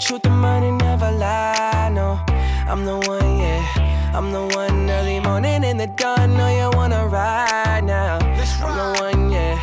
truth, the money never lie. No, I'm the one, yeah. I'm the one early morning in the dawn. Know you wanna ride now. I'm the one, yeah.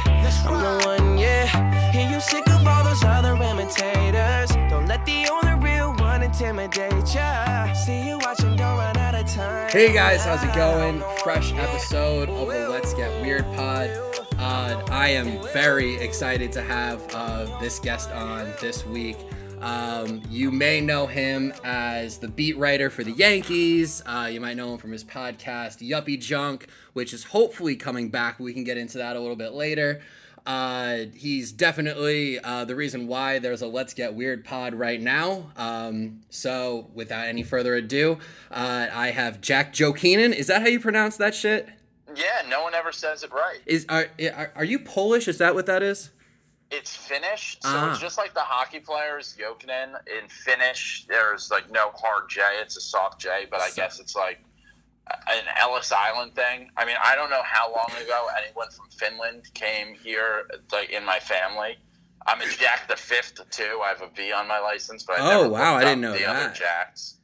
I'm the one, yeah. Hear you sick of all those other imitators. Don't let the only real one intimidate ya. See you watching, don't run out of time. Hey guys, how's it going? Fresh episode of the Let's Get Weird pod. Uh, I am very excited to have uh, this guest on this week. Um, you may know him as the beat writer for the Yankees. Uh, you might know him from his podcast, Yuppie Junk, which is hopefully coming back. We can get into that a little bit later. Uh, he's definitely uh, the reason why there's a Let's Get Weird pod right now. Um, so, without any further ado, uh, I have Jack Jokinen. Is that how you pronounce that shit? Yeah, no one ever says it right. Is are are, are you Polish? Is that what that is? It's Finnish, so Ah. it's just like the hockey players, Jokinen. In Finnish, there's like no hard J; it's a soft J. But I So- guess it's like an Ellis Island thing. I mean, I don't know how long ago anyone from Finland came here, like in my family. I'm a Jack the Fifth too. I have a V on my license, but I Oh, never wow, I didn't know the other. Jacks.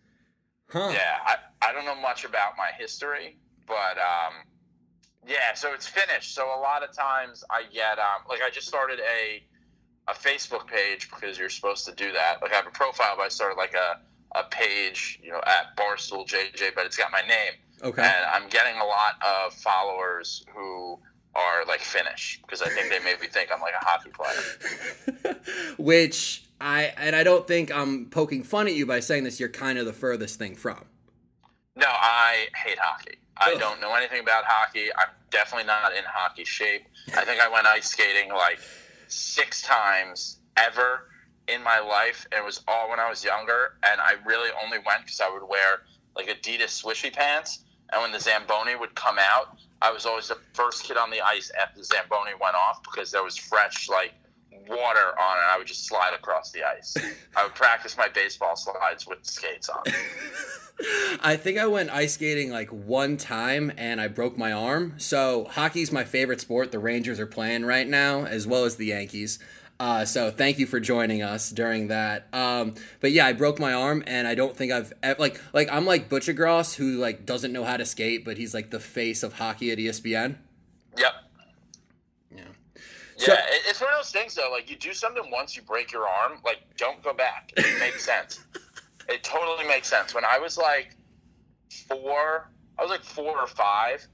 Huh? Yeah, I, I don't know much about my history, but um, yeah, so it's finished. So a lot of times I get um, like I just started a a Facebook page because you're supposed to do that. Like I have a profile, but I started like a a page, you know, at Barstool JJ, but it's got my name, Okay. and I'm getting a lot of followers who are like Finnish because I think they maybe think I'm like a hockey player. Which I and I don't think I'm poking fun at you by saying this. You're kind of the furthest thing from. No, I hate hockey. I don't know anything about hockey. I'm definitely not in hockey shape. I think I went ice skating like six times ever in my life, and it was all when I was younger. And I really only went because I would wear like Adidas swishy pants, and when the Zamboni would come out, I was always the first kid on the ice after the Zamboni went off because there was fresh like water on it. I would just slide across the ice. I would practice my baseball slides with skates on. I think I went ice skating like one time and I broke my arm. So hockey's my favorite sport. The Rangers are playing right now, as well as the Yankees. Uh, so thank you for joining us during that. Um, but yeah, I broke my arm, and I don't think I've ev- like like I'm like Buccigross, who like doesn't know how to skate, but he's like the face of hockey at ESPN. Yep. Yeah. So- it's one of those things though. Like you do something once, you break your arm. Like don't go back. It makes sense. It totally makes sense. When I was like four, I was like four or five.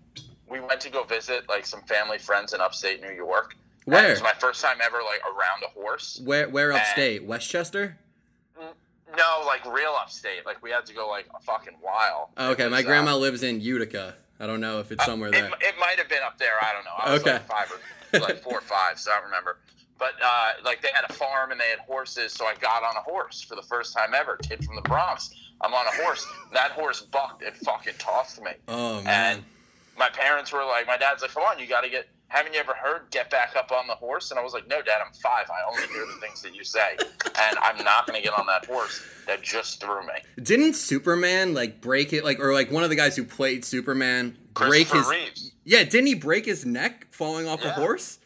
We went to go visit like some family friends in upstate New York. And Where? It was my first time ever like around a horse. Where where upstate? Westchester. No, like real upstate. Like we had to go like a fucking while. Oh, okay, It my grandma uh, lives in Utica. I don't know if it's somewhere it, there. It might have been up there. I don't know. I was Okay. like five or like four or five, so I don't remember. But uh, like they had a farm and they had horses, so I got on a horse for the first time ever. Kid from the Bronx, I'm on a horse. That horse bucked and fucking tossed me. Oh man. And my parents were like, my dad's like, come on, you got to get. Haven't you ever heard get back up on the horse? And I was like, no, dad, I'm five. I only hear the things that you say, and I'm not going to get on that horse that just threw me. Didn't Superman like break it like or like one of the guys who played Superman break his Reeves. Yeah, didn't he break his neck falling off a horse?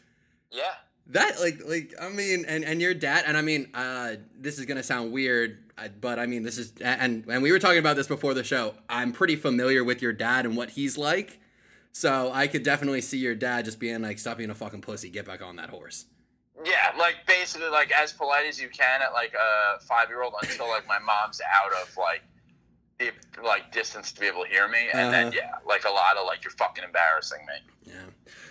Yeah. That like like I mean and and your dad and I mean uh this is going to sound weird but I mean this is and and we were talking about this before the show. I'm pretty familiar with your dad and what he's like. So I could definitely see your dad just being like stop being a fucking pussy, get back on that horse. Yeah, like basically like as polite as you can at like a five year old until like my mom's out of like like distance to be able to hear me, and then Uh-huh. yeah, like a lot of like you're fucking embarrassing me. Yeah.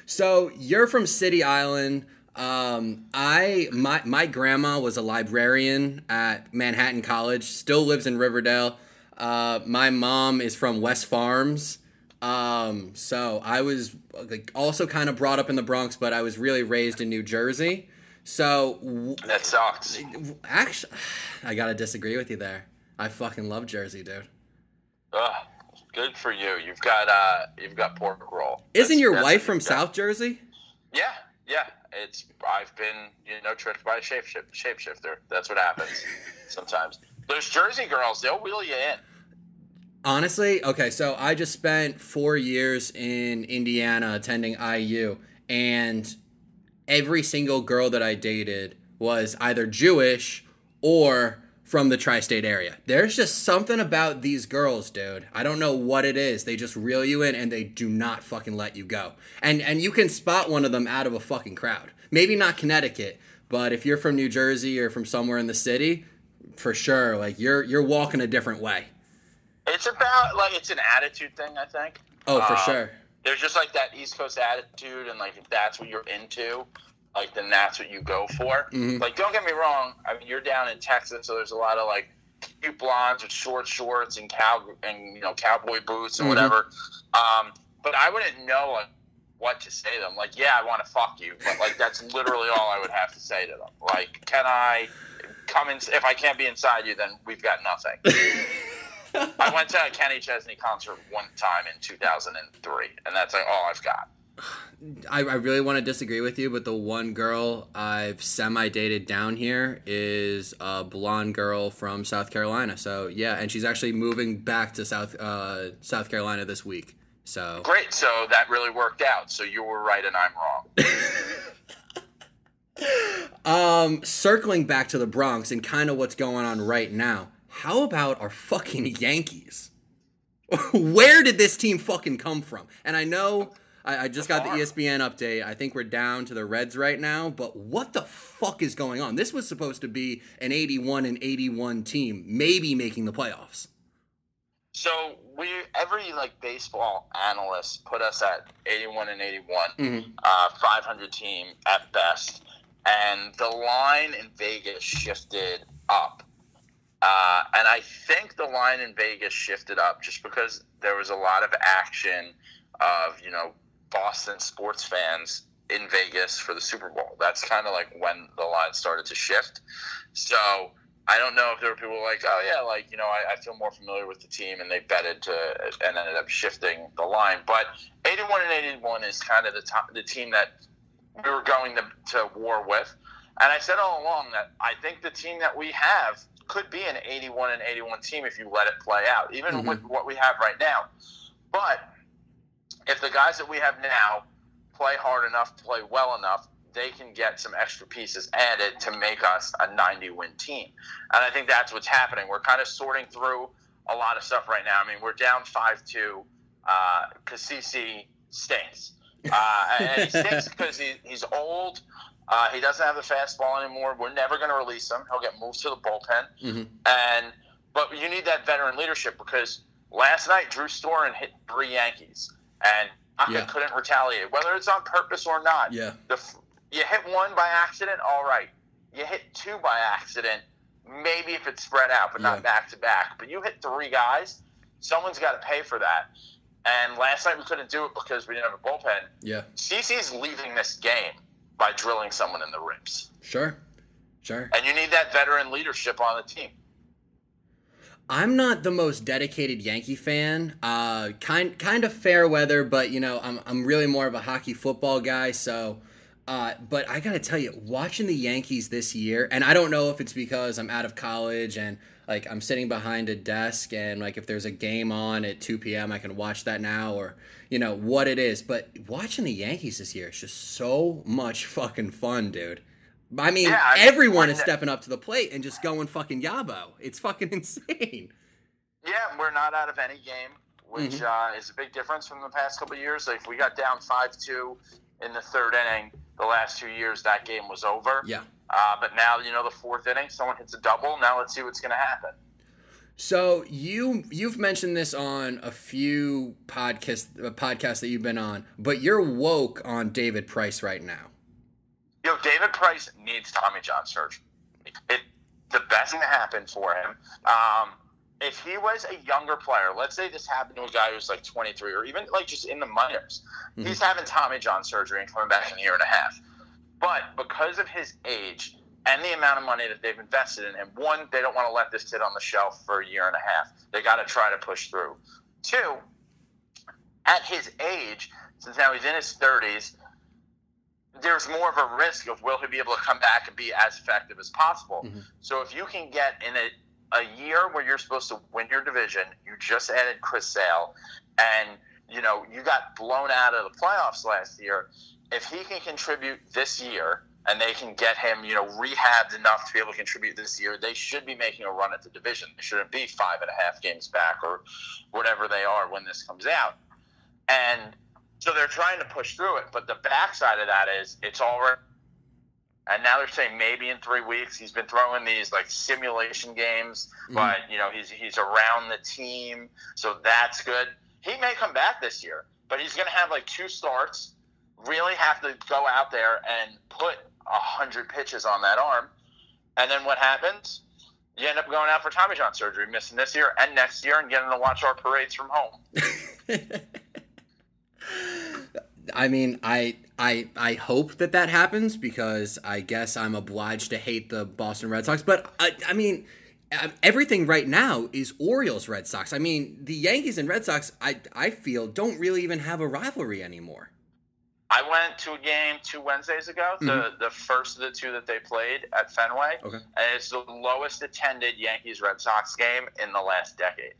So you're from City Island. Um, I my my grandma was a librarian at Manhattan College. Still lives in Riverdale. Uh, my mom is from West Farms. Um, so I was like also kind of brought up in the Bronx, but I was really raised in New Jersey. So w- That sucks. actually, I gotta disagree with you there. I fucking love Jersey, dude. Ugh, good for you. You've got uh, you've got pork roll. Isn't That's- your that's wife from got. South Jersey? Yeah, yeah. It's I've been you know tricked by a shapeshift shapeshifter. That's what happens sometimes. Those Jersey girls, they'll wheel you in. Honestly, okay, so I just spent four years in Indiana attending IU, and every single girl that I dated was either Jewish or from the tri-state area. There's just something about these girls, dude. I don't know what it is. They just reel you in and they do not fucking let you go. And and you can spot one of them out of a fucking crowd. Maybe not Connecticut, but if you're from New Jersey or from somewhere in the city, for sure, like you're you're walking a different way. It's about like it's an attitude thing, I think. Oh, for Um, sure. There's just like that East Coast attitude, and like if that's what you're into, like then that's what you go for. Mhm. Like, don't get me wrong. I mean, you're down in Texas, so there's a lot of like cute blondes with short shorts and cow and you know cowboy boots and Mhm. whatever. Um, but I wouldn't know like what to say to them. Like, yeah, I want to fuck you, but like that's literally all I would have to say to them. Like, can I come in? If I can't be inside you, then we've got nothing. I went to a Kenny Chesney concert one time in 2003, and that's like all I've got. I, I really want to disagree with you, but the one girl I've semi dated down here is a blonde girl from South Carolina. So yeah, and she's actually moving back to South uh, South Carolina this week. So Great, so that really worked out. So you were right and I'm wrong. um, circling back to the Bronx and kind of what's going on right now. How about our fucking Yankees? Where did this team fucking come from? And I know I, I just got the ESPN update. I think we're down to the Reds right now, but what the fuck is going on? This was supposed to be an 81 and 81 team, maybe making the playoffs. So we every like baseball analyst put us at 81 and 81, Mhm. uh, 500 team at best, and the line in Vegas shifted up. Uh, and I think the line in Vegas shifted up just because there was a lot of action of you know Boston sports fans in Vegas for the Super Bowl. That's kind of like when the line started to shift. So I don't know if there were people like, oh yeah, like you know, I, I feel more familiar with the team, and they betted to and ended up shifting the line. But 81 and 81 is kind of the top, the team that we were going to, to war with. And I said all along that I think the team that we have could be an 81 and 81 team if you let it play out, even Mhm. with what we have right now. But if the guys that we have now play hard enough, play well enough, they can get some extra pieces added to make us a 90 win team. And I think that's what's happening. We're kind of sorting through a lot of stuff right now. I mean, we're down 5 2 because CC stinks. Uh, and he stinks because he, he's old. Uh, he doesn't have the fastball anymore. We're never going to release him. He'll get moved to the bullpen. Mhm. And but you need that veteran leadership because last night Drew Storen hit three Yankees and Aka Yeah. couldn't retaliate, whether it's on purpose or not. Yeah. The, you hit one by accident, all right. You hit two by accident, maybe if it's spread out, but Yeah. not back to back. But you hit three guys, someone's got to pay for that. And last night we couldn't do it because we didn't have a bullpen. Yeah. CC's leaving this game by drilling someone in the ribs. Sure. Sure. And you need that veteran leadership on the team. I'm not the most dedicated Yankee fan. Uh, kind kind of fair weather, but you know, I'm I'm really more of a hockey football guy. So, uh, but I gotta tell you, watching the Yankees this year, and I don't know if it's because I'm out of college and like I'm sitting behind a desk, and like if there's a game on at 2 p.m., I can watch that now, or you know what it is. But watching the Yankees this year is just so much fucking fun, dude. I mean, Yeah, I mean, everyone is stepping up to the plate and just going fucking yabo. It's fucking insane. Yeah, we're not out of any game, which Mm-hmm. uh, is a big difference from the past couple of years. Like if we got down five two in the third inning, the last two years that game was over. Yeah. Uh, but now you know the fourth inning, someone hits a double. Now let's see what's going to happen. So you you've mentioned this on a few podcast uh, podcasts that you've been on, but you're woke on David Price right now. Yo, David Price needs Tommy John surgery. It the best thing to happen for him. Um, if he was a younger player, let's say this happened to a guy who's like 23 or even like just in the minors, Mhm. he's having Tommy John surgery and coming back in a year and a half. But because of his age and the amount of money that they've invested in him, one, they don't want to let this sit on the shelf for a year and a half. They got to try to push through. Two, at his age, since now he's in his 30s, there's more of a risk of will he be able to come back and be as effective as possible. Mhm. So if you can get in a, a year where you're supposed to win your division, you just added Chris Sale, and you know you got blown out of the playoffs last year. If he can contribute this year and they can get him, you know, rehabbed enough to be able to contribute this year, they should be making a run at the division. They shouldn't be five and a half games back or whatever they are when this comes out. And so they're trying to push through it, but the backside of that is it's already. And now they're saying maybe in three weeks. He's been throwing these like simulation games, mm-hmm. but you know he's he's around the team, so that's good. He may come back this year, but he's going to have like two starts. Really have to go out there and put a hundred pitches on that arm, and then what happens? You end up going out for Tommy John surgery, missing this year and next year, and getting to watch our parades from home. I mean, I I I hope that that happens because I guess I'm obliged to hate the Boston Red Sox. But I, I mean, everything right now is Orioles Red Sox. I mean, the Yankees and Red Sox, I I feel don't really even have a rivalry anymore. I went to a game two Wednesdays ago, the mm-hmm. the first of the two that they played at Fenway, okay. and it's the lowest attended Yankees Red Sox game in the last decade.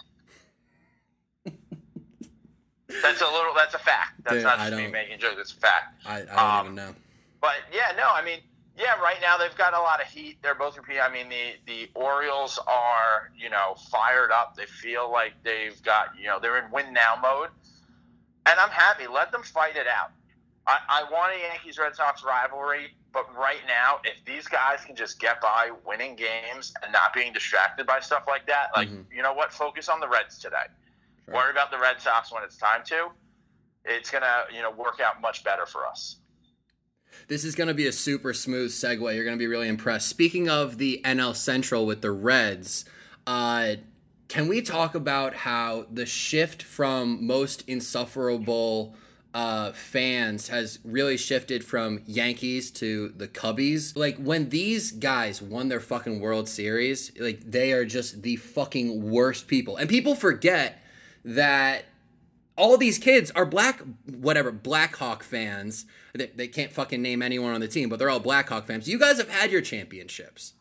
That's a little. That's a fact. That's Dude, not just me making jokes. It's a fact. I, I don't um, even know. But yeah, no. I mean, yeah. Right now they've got a lot of heat. They're both repeating. I mean, the the Orioles are you know fired up. They feel like they've got you know they're in win now mode, and I'm happy. Let them fight it out. I, I want a Yankees Red Sox rivalry, but right now, if these guys can just get by winning games and not being distracted by stuff like that, like mm-hmm. you know what, focus on the Reds today. Sure. Worry about the Red Sox when it's time to. It's gonna, you know, work out much better for us. This is going to be a super smooth segue. You're going to be really impressed. Speaking of the NL Central with the Reds, uh, can we talk about how the shift from most insufferable uh, fans has really shifted from Yankees to the Cubbies. Like when these guys won their fucking World Series, like they are just the fucking worst people. And people forget that all these kids are black, whatever, Blackhawk fans. They, they can't fucking name anyone on the team, but they're all Blackhawk fans. You guys have had your championships.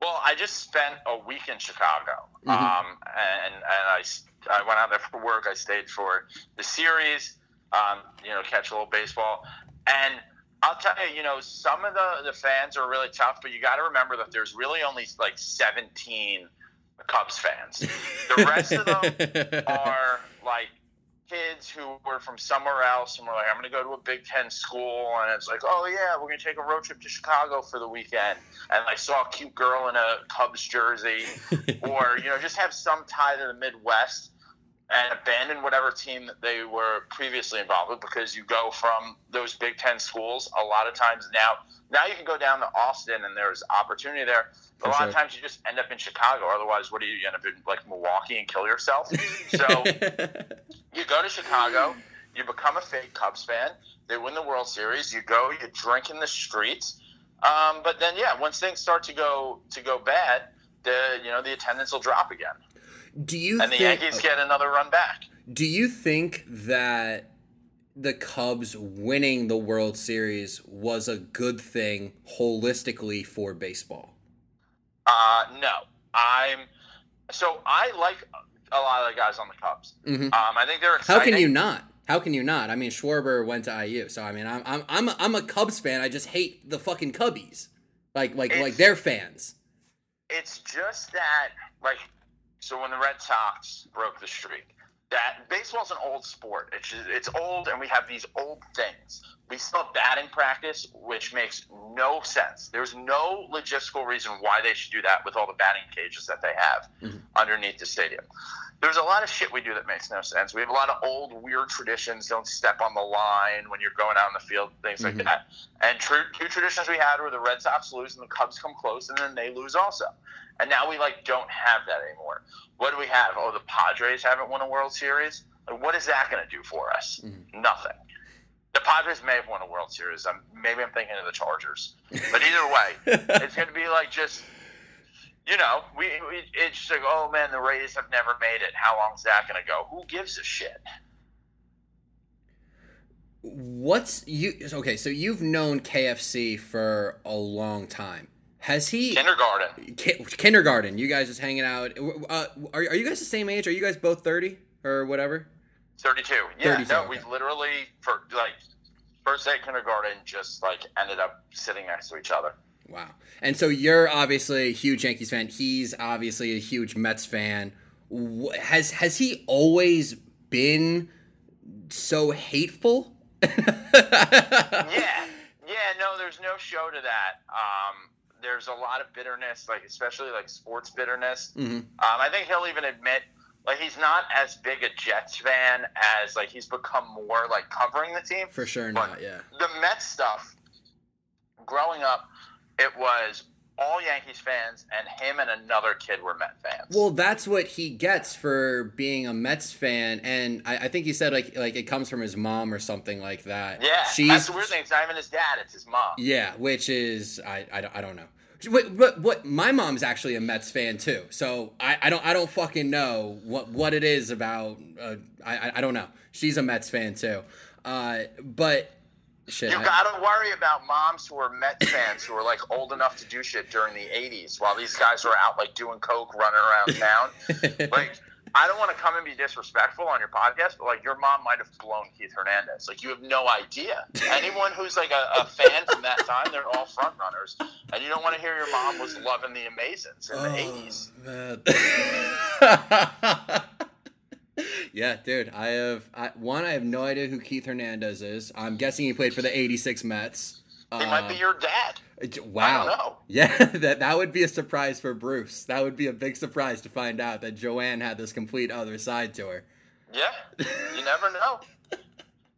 Well, I just spent a week in Chicago, mm-hmm. um, and and I, I went out there for work. I stayed for the series, um, you know, catch a little baseball, and I'll tell you, you know, some of the the fans are really tough, but you got to remember that there's really only like 17 Cubs fans. The rest of them are like kids who were from somewhere else and were like, I'm going to go to a Big Ten school. And it's like, oh, yeah, we're going to take a road trip to Chicago for the weekend. And I saw a cute girl in a Cubs jersey or, you know, just have some tie to the Midwest and abandon whatever team that they were previously involved with because you go from those Big Ten schools a lot of times now. Now you can go down to Austin and there's opportunity there. A lot sure. of times you just end up in Chicago. Otherwise, what do you, you end up in like Milwaukee and kill yourself? so you go to Chicago, you become a fake Cubs fan. They win the World Series. You go, you drink in the streets. Um, but then, yeah, once things start to go to go bad, the you know the attendance will drop again. Do you and the think, Yankees get another run back? Do you think that the Cubs winning the World Series was a good thing holistically for baseball? Uh, no. I'm so I like a lot of the guys on the Cubs. Mm-hmm. Um, I think they're exciting. How can you not? How can you not? I mean, Schwarber went to IU, so I mean, I'm I'm I'm a, I'm a Cubs fan. I just hate the fucking Cubbies, like like it's, like their fans. It's just that like so when the Red Sox broke the streak, that baseball's an old sport. It's just, it's old, and we have these old things. We still have batting practice, which makes no sense. There's no logistical reason why they should do that with all the batting cages that they have mm-hmm. underneath the stadium. There's a lot of shit we do that makes no sense. We have a lot of old weird traditions. Don't step on the line when you're going out in the field, things mm-hmm. like that. And true, two traditions we had were the Red Sox lose and the Cubs come close, and then they lose also. And now we like don't have that anymore. What do we have? Oh, the Padres haven't won a World Series. Like, what is that going to do for us? Mm-hmm. Nothing. The Padres may have won a World Series. I'm, maybe I'm thinking of the Chargers. But either way, it's going to be like just, you know, we, we it's just like, oh man, the Rays have never made it. How long is that going to go? Who gives a shit? What's you okay? So you've known KFC for a long time. Has he kindergarten? Ki- kindergarten. You guys just hanging out. Uh, are are you guys the same age? Are you guys both thirty or whatever? Thirty-two. Yeah. 32, no, okay. we've literally for like first day of kindergarten, just like ended up sitting next to each other. Wow. And so you're obviously a huge Yankees fan. He's obviously a huge Mets fan. Has has he always been so hateful? yeah, yeah. No, there's no show to that. Um, there's a lot of bitterness, like especially like sports bitterness. Mhm. Um, I think he'll even admit like he's not as big a Jets fan as like he's become more like covering the team. For sure But not. Yeah. The Mets stuff. Growing up, it was all Yankees fans, and him and another kid were Met fans. Well, that's what he gets for being a Mets fan, and I, I think he said like like it comes from his mom or something like that. yeah, she's that's the weird thing. It's not even his dad; it's his mom. Yeah, which is I I, I don't know. But, but what my mom's actually a Mets fan too, so I, I don't I don't fucking know what what it is about. Uh, I I- I don't know. She's a Mets fan too, uh, but shit. You I- gotta worry about moms who are Mets fans who are like old enough to do shit during the '80s, while these guys were out like doing coke, running around town. like, I don't want to come and be disrespectful on your podcast, but like your mom might have blown Keith Hernandez. Like, you have no idea. Anyone who's like a, a fan from that time, they're all front runners, and you don't want to hear your mom was loving the Amazins in the '80s. man. yeah, dude. I have I, one. I have no idea who Keith Hernandez is. I'm guessing he played for the '86 Mets. He might be um, your dad. Wow. know. Yeah, that that would be a surprise for Bruce. That would be a big surprise to find out that Joanne had this complete other side to her. Yeah, you never know.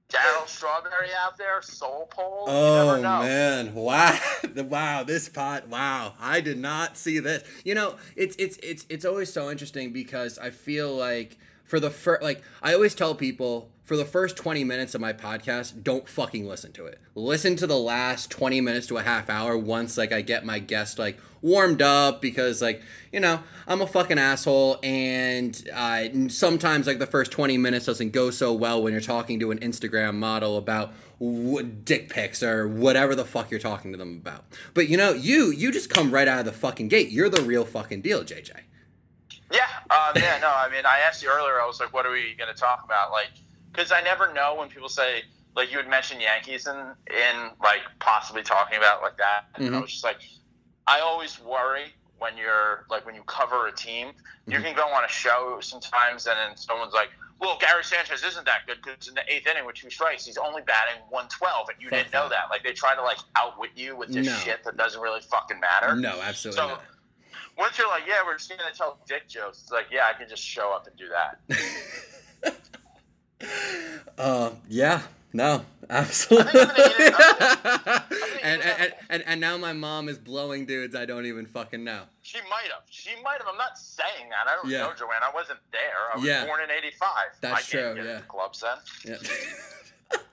Darryl Strawberry out there, Soul Pole. you Oh never know. man! Wow! wow! This pot! Wow! I did not see this. You know, it's it's it's it's always so interesting because I feel like for the first, like I always tell people, for the first twenty minutes of my podcast, don't fucking listen to it. Listen to the last twenty minutes to a half hour once, like I get my guest like warmed up because like you know I'm a fucking asshole and uh, sometimes like the first 20 minutes doesn't go so well when you're talking to an Instagram model about dick pics or whatever the fuck you're talking to them about. But you know you you just come right out of the fucking gate. You're the real fucking deal, JJ. Yeah, um, yeah, no. I mean, I asked you earlier. I was like, "What are we going to talk about?" Like, because I never know when people say, like, you would mention Yankees in in like possibly talking about like that. And I Mhm. was just like, I always worry when you're like when you cover a team, you Mhm. can go on a show sometimes, and then someone's like. Well, Gary Sanchez isn't that good because in the eighth inning with two strikes, he's only batting 112, and you Fuck didn't know that. that. Like they try to like outwit you with this No. shit that doesn't really fucking matter. No, absolutely So not. once you're like, yeah, we're just gonna tell dick jokes, it's like, yeah, I can just show up and do that. Uh, yeah, no, absolutely. I'm gonna eat it. I'm gonna- and, and, and, and now my mom is blowing dudes I don't even fucking know. She might have. She might have. I'm not saying that. I don't Yeah. know, Joanne. I wasn't there. I was Yeah. born in '85. That's I can't true, Get yeah. into clubs then. Yeah.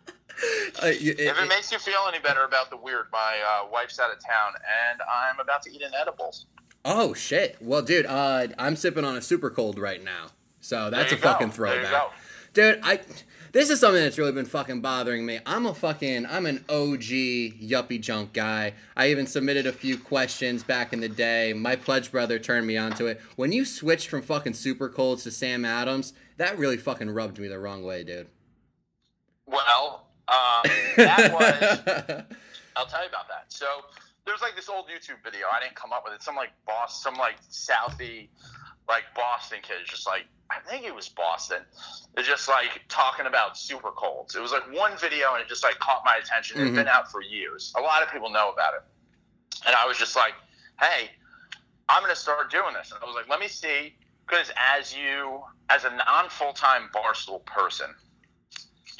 Uh, you- it- If it it- makes you feel any better about the weird, my uh, wife's out of town and I'm about to eat an edible. oh shit! Well, dude, uh, I'm sipping on a super cold right now, so that's a go. fucking There you throwback. Dude, I this is something that's really been fucking bothering me. I'm a fucking I'm an OG yuppie junk guy. I even submitted a few questions back in the day. My pledge brother turned me onto it. When you switched from fucking super colds to Sam Adams, that really fucking rubbed me the wrong way, dude. Well, um, that was. I'll tell you about that. So there's like this old YouTube video. I didn't come up with it. Some like boss, some like Southie, like Boston kid, is just like I think it was Boston. They're just like talking about super colds. It was like one video, and it just like caught my attention. It's Mhm. been out for years. A lot of people know about it, and I was just like, hey, I'm gonna start doing this. And I was like, let me see, because as you, as a non full time Barstool person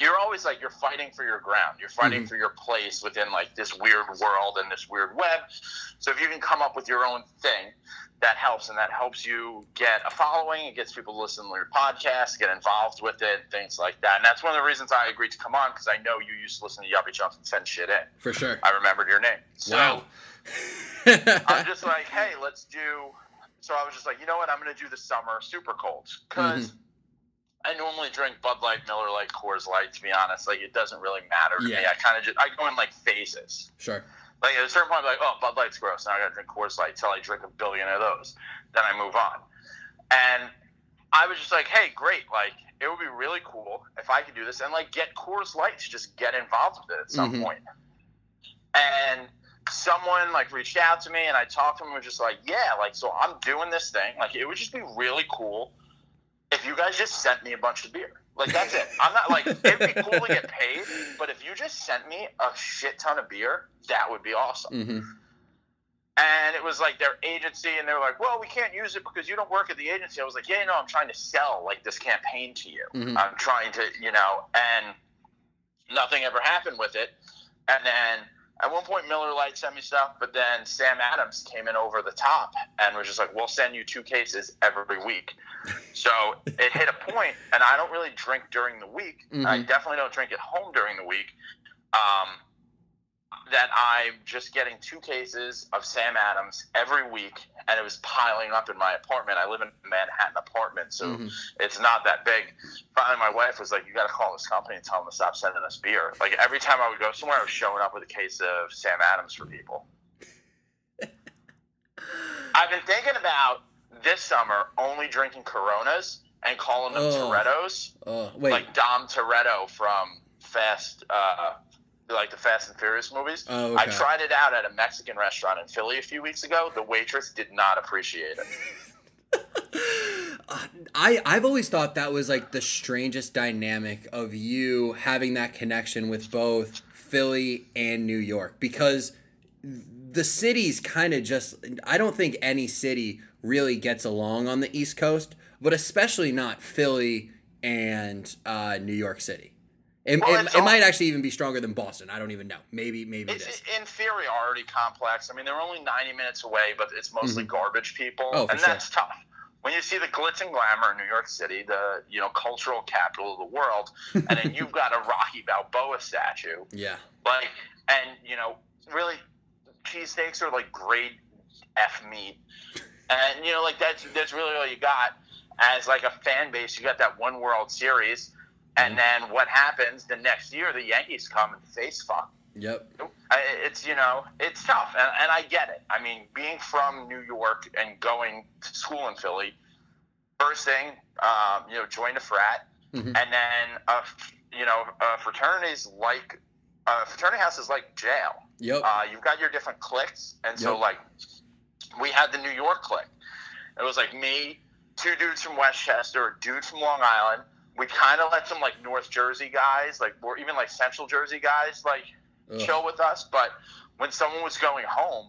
you're always like you're fighting for your ground. You're fighting Mhm. for your place within like this weird world and this weird web. So if you can come up with your own thing that helps and that helps you get a following. It gets people to listen to your podcast get involved with it things like that. And that's one of the reasons i agreed to come on because i know you used to listen to Yuppie Junks and send shit in. For sure. i remembered your name. So Wow. i'm just like hey let's do so i was just like you know what? I'm going to do the summer super colds because I normally drink Bud Light, Miller Lite, Coors Light. To be honest, like it doesn't really matter to me. I kind of just I go in like phases. sure. Like at a certain point, I'm like, oh, Bud Light's gross. Now I got to drink Coors Light till I drink a billion of those. Then I move on. And I was just like, hey, great. Like, it would be really cool if I could do this and like get Coors Light to just get involved with it at some Mhm. point. And someone like reached out to me and I talked to them and was just like, yeah, like, so I'm doing this thing. Like, it would just be really cool if you guys just sent me a bunch of beer. Like, that's it. I'm not like, it'd be cool to get paid, but if you just sent me a shit ton of beer, that would be awesome. Mm-hmm. And it was like their agency, and they were like, "Well, we can't use it because you don't work at the agency." I was like, "Yeah, no, I'm trying to sell like this campaign to you. Mhm. I'm trying to, you know." And nothing ever happened with it. And then at one point, Miller Lite sent me stuff, but then Sam Adams came in over the top and was just like, "We'll send you two cases every week." So it hit a point, and I don't really drink during the week. I Mhm. definitely don't drink at home during the week. Um, that I'm just getting two cases of Sam Adams every week, and it was piling up in my apartment. I live in a Manhattan apartment, so Mhm. it's not that big. Finally, my wife was like, "You got to call this company and tell them to stop sending us beer." Like every time I would go somewhere, I was showing up with a case of Sam Adams for people. I've been thinking about this summer only drinking Coronas and calling them Oh. Toretto's Oh, wait. like Dom Toretto from Fast, uh, like the Fast and Furious movies. Oh, I tried it out at a Mexican restaurant in Philly a few weeks ago. The waitress did not appreciate it. I I've always thought that was like the strangest dynamic of you having that connection with both Philly and New York because the cities kind of just I don't think any city really gets along on the East Coast, but especially not Philly and uh, New York City. It, Well, it, it all- might actually even be stronger than Boston. I don't even know. Maybe maybe it It's is. inferiority complex. I mean, they're only 90 minutes away, but it's mostly garbage people, Mm-hmm. Oh, and sure. that's tough. When you see the glitz and glamour in New York City, the you know cultural capital of the world, and then you've got a Rocky Balboa statue, Yeah. like, and you know, really, cheesesteaks are like grade F meat, and you know, like that's that's really all you got as like a fan base. You got that one World Series, and then what happens the next year? The Yankees come and face fuck. Yep. It's you know it's tough, and, and I get it. I mean, being from New York and going to school in Philly, first thing, um, you know, join a frat, Mhm. and then uh, you know, a fraternity's like a fraternity house is like jail. Yep. Uh, you've got your different cliques, and so Yep. like we had the New York clique. It was like me, two dudes from Westchester, a dude from Long Island. We kind of let some like North Jersey guys, like or even like Central Jersey guys, like Ugh. chill with us. But when someone was going home,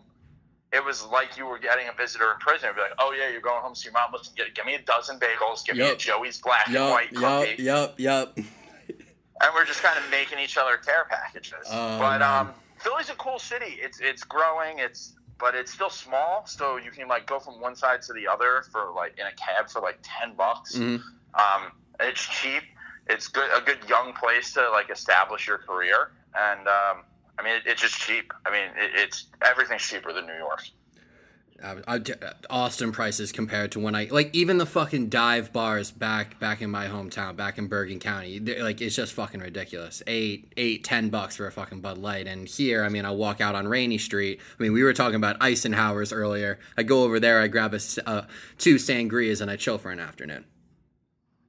it was like you were getting a visitor in prison. It'd be like, "Oh yeah, you're going home to your mom. Listen, get, give me a dozen bagels. Give me a Joey's black and white cookie." Yup. Yup. and we're just kind of making each other care packages. Oh, but um, Philly's a cool city. It's it's growing. It's but it's still small, so you can like go from one side to the other for like in a cab for like ten bucks. Mhm. Um, it's cheap. It's good a good young place to like establish your career, and um, I mean it, it's just cheap. I mean it, it's everything's cheaper than New York. I, I, Austin prices compared to when I like even the fucking dive bars back back in my hometown, back in Bergen County. Like it's just fucking ridiculous. Eight, eight, ten bucks for a fucking Bud Light. And here, I mean, I walk out on Rainey Street. I mean, we were talking about Eisenhower's earlier. I go over there, I grab a uh, two sangrias, and I chill for an afternoon.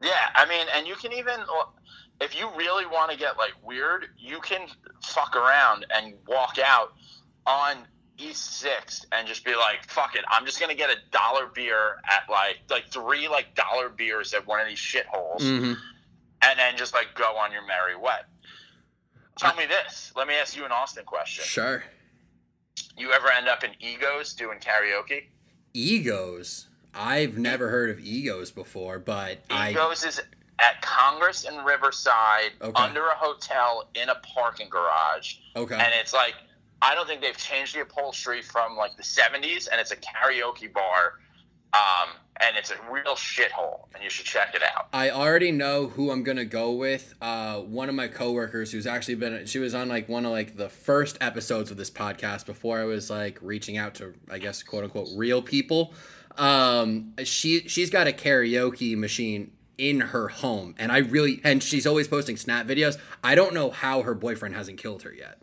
Yeah, I mean, and you can even, if you really want to get like weird, you can fuck around and walk out on East Sixth and just be like, "Fuck it, I'm just gonna get a dollar beer at like like three like dollar beers at one of these shitholes, hmm and then just like go on your merry way." Tell me this. Let me ask you an Austin question. Sure. You ever end up in Egos doing karaoke? Egos. I've never heard of egos before, but I Egos is at Congress and Riverside Okay. under a hotel in a parking garage. okay. and it's like I don't think they've changed the upholstery from like the '70s, and it's a karaoke bar, um, and it's a real shithole, and you should check it out. I already know who I'm gonna go with. Uh, one of my coworkers who's actually been she was on like one of like the first episodes of this podcast before I was like reaching out to I guess quote unquote real people. Um, she she's got a karaoke machine in her home, and I really and she's always posting snap videos. I don't know how her boyfriend hasn't killed her yet.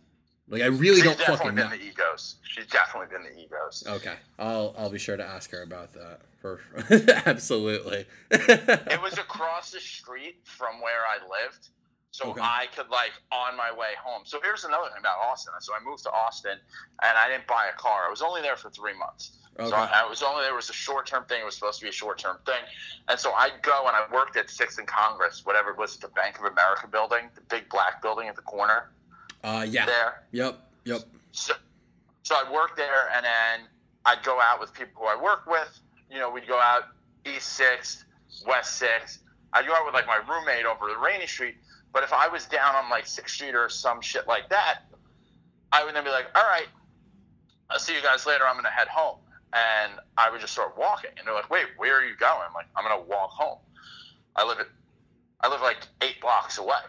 Like I really She's don't fucking. She's definitely been know. the egos. She's definitely been the egos. Okay, I'll I'll be sure to ask her about that. For absolutely. It was across the street from where I lived, so Okay. I could like on my way home. So here's another thing about Austin. So I moved to Austin, and I didn't buy a car. I was only there for three months. Okay. So I, I was only there was a short term thing. It was supposed to be a short term thing, and so I'd go and I worked at Sixth and Congress, whatever it was, the Bank of America building, the big black building at the corner Uh, yeah. there. Yep. Yep. So, so I'd work there, and then I'd go out with people who I work with. You know, we'd go out East Sixth, West Sixth. I'd go out with like my roommate over the Rainey Street. But if I was down on like Sixth Street or some shit like that, I would then be like, "All right, I'll see you guys later. I'm gonna head home." And I would just start walking, and they're like, "Wait, where are you going?" I'm like, "I'm gonna walk home. I live at, I live like eight blocks away."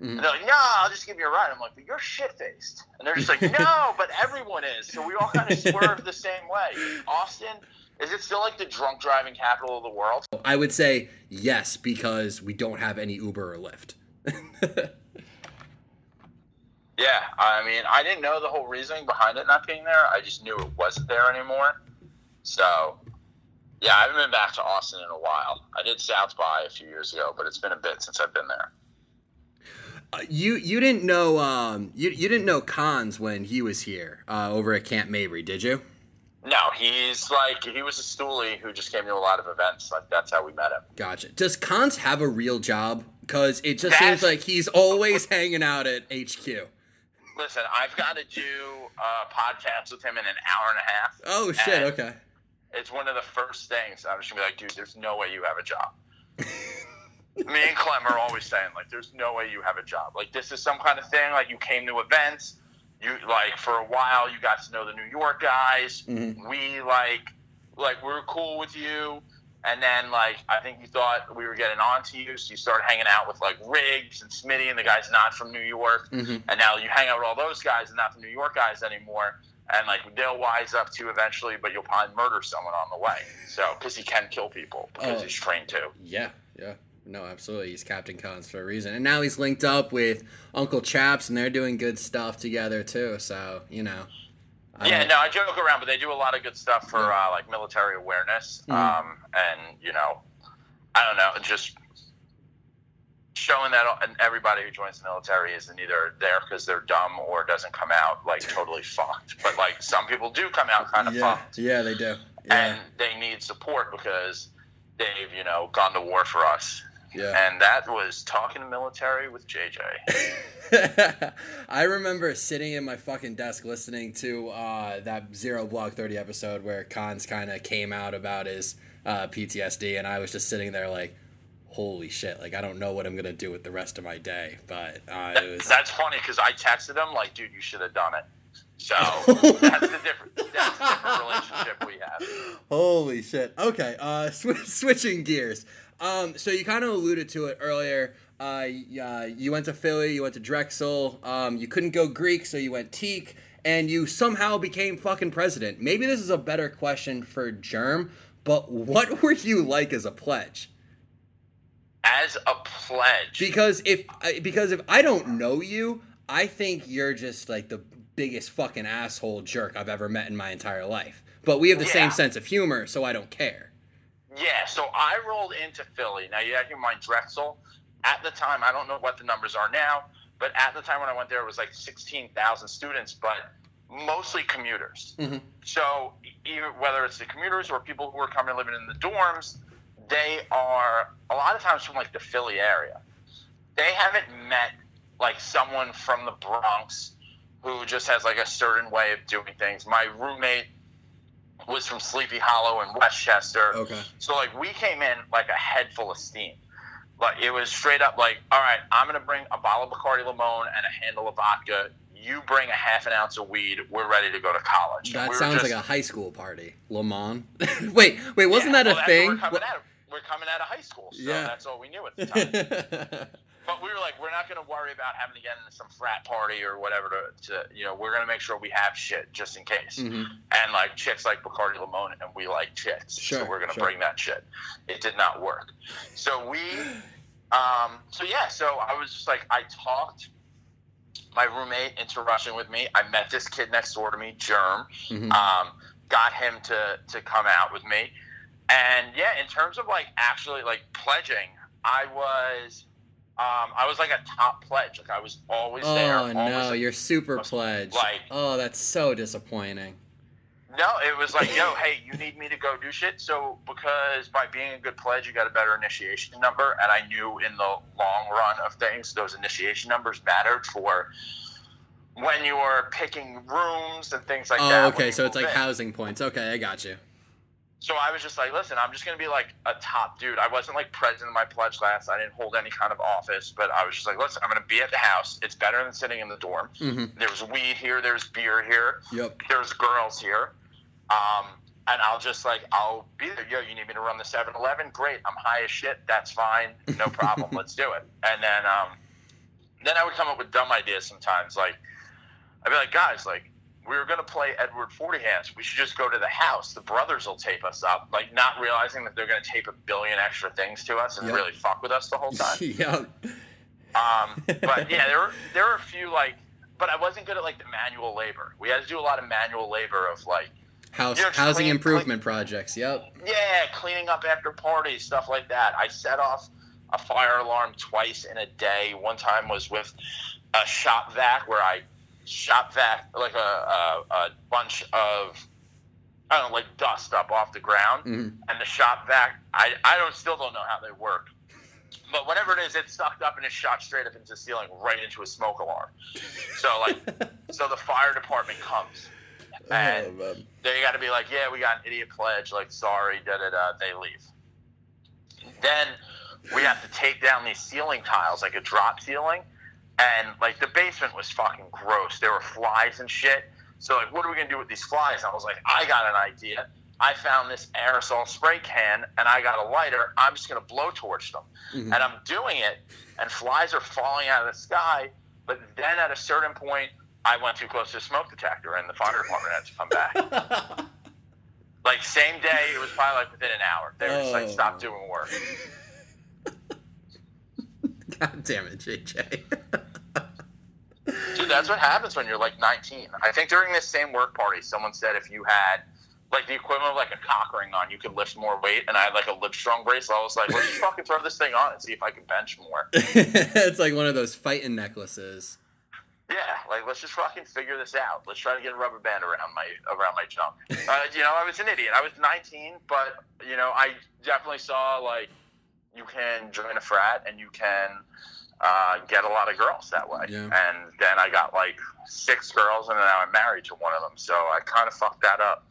Mhm. And they're like, no, I'll just give you a ride. I'm like, but you're shit faced. And they're just like, no, but everyone is. So we all kind of swerve the same way. Austin, is it still like the drunk driving capital of the world? I would say yes because we don't have any Uber or Lyft. Yeah, I mean, I didn't know the whole reasoning behind it not being there. I just knew it wasn't there anymore. So, yeah, I haven't been back to Austin in a while. I did South by a few years ago, but it's been a bit since I've been there. Uh, you you didn't know um you you didn't know Cons when he was here uh, over at Camp Mabry, did you? No, he's like, he was a stoolie who just came to a lot of events. Like, that's how we met him. Gotcha. Does Cons have a real job? Because it just That's- seems like he's always hanging out at HQ. Listen, I've got to do a podcast with him in an hour and a half. Oh shit. Okay. It's one of the first things I'm just gonna be like, dude, there's no way you have a job. Me and Clem are always saying like, there's no way you have a job. Like this is some kind of thing. Like you came to events. You like for a while you got to know the New York guys. Mhm. We like like we are cool with you. And then, like, I think you thought we were getting on to you, so you started hanging out with like Riggs and Smitty and the guys not from New York Mhm. and now you hang out with all those guys and not the New York guys anymore. And like they'll wise up to eventually, but you'll probably murder someone on the way. So because he can kill people because Oh. he's trained to. Yeah. Yeah. No, absolutely. He's Captain Cons for a reason, and now he's linked up with Uncle Chaps, and they're doing good stuff together too. So you know. I yeah, no, I joke around, but they do a lot of good stuff for Yeah. uh, like military awareness. Mhm. Um, and you know, I don't know, just showing that and everybody who joins the military isn't either there because they're dumb or doesn't come out like totally fucked. But like some people do come out kind of yeah. fucked. Yeah, they do. Yeah. and they need support because they've you know gone to war for us yeah. and that was talking military with jj I remember sitting in my fucking desk listening to uh, that Zero Blog 30 episode where Cons kind of came out about his uh, PTSD, and I was just sitting there like, holy shit, like I don't know what I'm gonna do with the rest of my day. But uh, it was. that's funny because i texted him like dude you should have done it so that's the different that's the different relationship we have Holy shit. Okay, uh, sw- switching gears. Um, so you kind of alluded to it earlier. Uh, uh, you went to Philly, you went to Drexel. Um, you couldn't go Greek, so you went TKE, and you somehow became fucking president. Maybe this is a better question for Germ, but what were you like as a pledge? As a pledge Because if I- because if I don't know you, I think you're just like the biggest fucking asshole jerk I've ever met in my entire life. But we have the Yeah. same sense of humor, so I don't care. Yeah, so I rolled into Philly. Now you have to keep mind Drexel. At the time, I don't know what the numbers are now, but at the time when I went there, it was like sixteen thousand students, but mostly commuters. Mhm. So even whether it's the commuters or people who are coming living in the dorms, they are a lot of times from like the Philly area. They haven't met like someone from the Bronx who just has like a certain way of doing things. My roommate was from Sleepy Hollow in Westchester. Okay. So like we came in like a head full of steam. Like it was straight up like, all right, I'm gonna bring a bottle of Bacardi Limon and a handle of vodka. You bring a half an ounce of weed. We're ready to go to college. That We sounds just- like a high school party. Limon. wait, wait, wasn't Yeah, that a well, thing? We're coming, out of, we're coming out of high school, so Yeah. that's all we knew at the time. but we were like, we're not going to worry about having to get into some frat party or whatever to, to you know, we're going to make sure we have shit just in case. Mhm. And like chicks like Bacardi Limon, and we like chicks, Sure, so we're going to sure. bring that shit. It did not work. So we, um, so yeah, so I was just like, I talked my roommate into rushing with me. I met this kid next door to me, Germ. Mhm. Um, got him to to come out with me, and yeah, in terms of like actually like pledging, I was. Um, I was like a top pledge. Like I was always there. Oh no, a- you're super pledge. like- oh, that's so disappointing. No, it was like, yo, hey, you need me to go do shit. So because by being a good pledge, you got a better initiation number, and I knew in the long run of things, those initiation numbers mattered for when you were picking rooms and things like that. oh, when okay, so it's like in. housing points. Okay, I got you. So I was just like, listen, I'm just gonna be like a top dude. I wasn't like president of my pledge class. I didn't hold any kind of office, but I was just like, listen, I'm gonna be at the house. It's better than sitting in the dorm. hmm There's weed here. There's beer here. Yep. there's girls here. Um, and I'll just like, I'll be there. Yo, you need me to run the 7 Eleven? Great. I'm high as shit. That's fine. No problem. Let's do it. And then, um, then I would come up with dumb ideas sometimes. Like, I'd be like, guys, like, we were going to play Edward Forty Hands. We should just go to the house. The brothers will tape us up. Like, not realizing that they're going to tape a billion extra things to us and Yep. really fuck with us the whole time. yep. Um, but yeah, there were there were a few like, but I wasn't good at like the manual labor. We had to do a lot of manual labor of like, House You know, housing clean- improvement projects. Yep. yeah, cleaning up after parties, stuff like that. I set off a fire alarm twice in a day. One time was with a shop vac where I shop vac like a, a, a bunch of I don't know, like dust up off the ground, Mhm. and the shop vac. I I don't still don't know how they work. But whatever it is, it sucked up and it shot straight up into the ceiling, right into a smoke alarm. So like, so the fire department comes, and Oh, they got to be like, yeah, we got an idiot pledge. Like, sorry, da da da. They leave. Then we have to take down these ceiling tiles, like a drop ceiling, and like the basement was fucking gross. There were flies and shit. So like, what are we gonna do with these flies? I was like, I got an idea. I found this aerosol spray can and I got a lighter. I'm just gonna blowtorch them, Mhm. and I'm doing it, and flies are falling out of the sky. But then at a certain point, I went too close to a smoke detector, and the fire department had to come back. Like same day, it was probably like within an hour. They were just like, Oh. "Stop doing work." God damn it, JJ. Dude, that's what happens when you're like 19. I think during this same work party, someone said if you had like the equivalent of like a cock ring on, you could lift more weight. And I had like a Livestrong bracelet. I was like, let's just fucking throw this thing on and see if I can bench more. it's like one of those fighting necklaces. Yeah, like let's just fucking figure this out. Let's try to get a rubber band around my around my junk. Uh, you know, I was an idiot. I was 19, but you know, I definitely saw like you can join a frat and you can uh, get a lot of girls that way. Yeah. And then I got like six girls, and then I'm married to one of them. So I kind of fucked that up.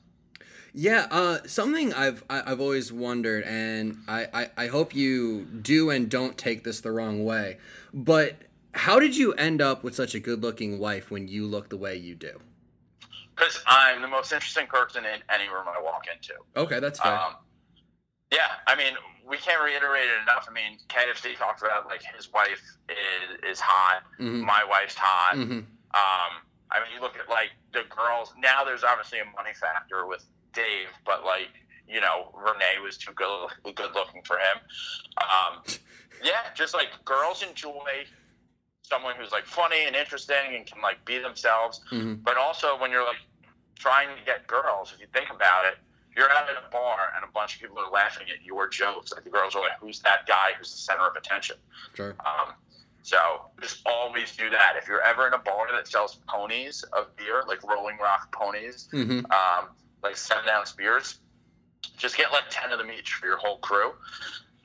Yeah, uh, something I've I've always wondered, and I, I, I hope you do and don't take this the wrong way, but how did you end up with such a good-looking wife when you look the way you do? Because I'm the most interesting person in any room I walk into. Okay, that's fair. Um, yeah, I mean, we can't reiterate it enough. I mean, KFC talked about like his wife is is hot, Mhm. my wife's hot. Mhm. Um, I mean, you look at like the girls. Now there's obviously a money factor with Dave, but like you know, Renee was too good good looking for him. Um, yeah, just like girls enjoy someone who's like funny and interesting and can like be themselves. Mhm. But also when you're like trying to get girls, if you think about it, you're out at a bar and a bunch of people are laughing at your jokes. Like the girls are like, "Who's that guy who's the center of attention?" Sure. Um, so just always do that. If you're ever in a bar that sells ponies of beer, like Rolling Rock ponies, hmm um, like seven ounce beers, just get like ten of them each for your whole crew,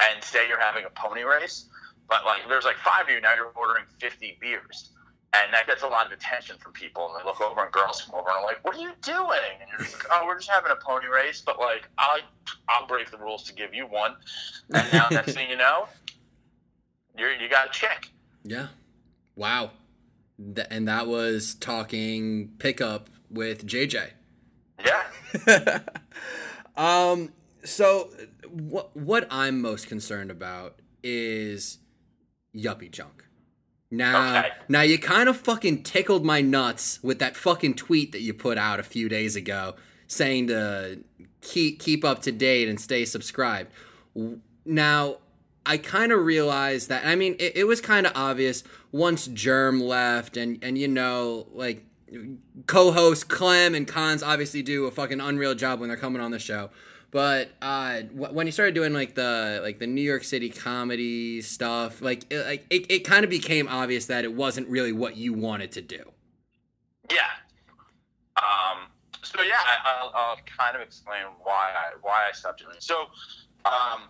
and say you're having a pony race. But like, there's like five of you now. You're ordering fifty beers, and that gets a lot of attention from people. And they look over, and girls come over and are like, "What are you doing?" And you're just like, "Oh, we're just having a pony race." But like, I I'll break the rules to give you one, and now next thing you know, you're you got a chick. Yeah. Wow. Th- and that was talking pickup with JJ. Yeah. um so what what I'm most concerned about is yuppie junk. Now Okay. now you kind of fucking tickled my nuts with that fucking tweet that you put out a few days ago saying to keep keep up to date and stay subscribed. Now I kind of realized that. I mean, it, it was kind of obvious once Germ left, and and you know, like co-host Clem and Cons obviously do a fucking unreal job when they're coming on the show. But uh, when you started doing like the like the New York City comedy stuff, like it, like it, it kind of became obvious that it wasn't really what you wanted to do. Yeah. Um. So yeah, I, will I'll kind of explain why I why I stopped doing it. So, um,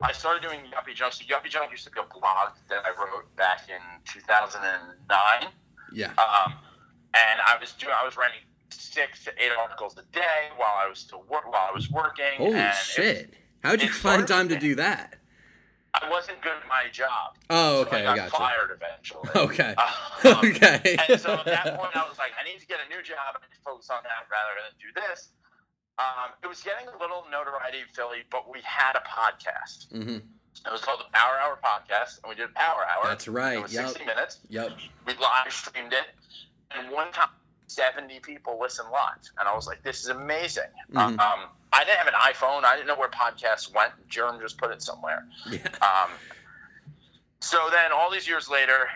I started doing Yuppie Junk. So Yuppie Junk used to be a blog that I wrote back in 2009. Yeah. Um, and I was doing I was writing six to eight articles a day while I was still work while I was working. Holy shit! How'd you find time to do that? I wasn't good at my job. Oh, okay, so I got got fired eventually. Okay. Um, okay. and so at that point, I was like, I need to get a new job. I to focus on that rather than do this. Um, it was getting a little notoriety in Philly, but we had a podcast. Mm-hmm. It was called the Power Hour Podcast, and we did Power Hour. That's right. It was yep. 60 minutes. Yep. We live streamed it, and one time, 70 people listened live, and I was like, "This is amazing." Mhm. Um, I didn't have an iPhone. I didn't know where podcasts went. Germ just put it somewhere. Yeah. Um, so then, all these years later,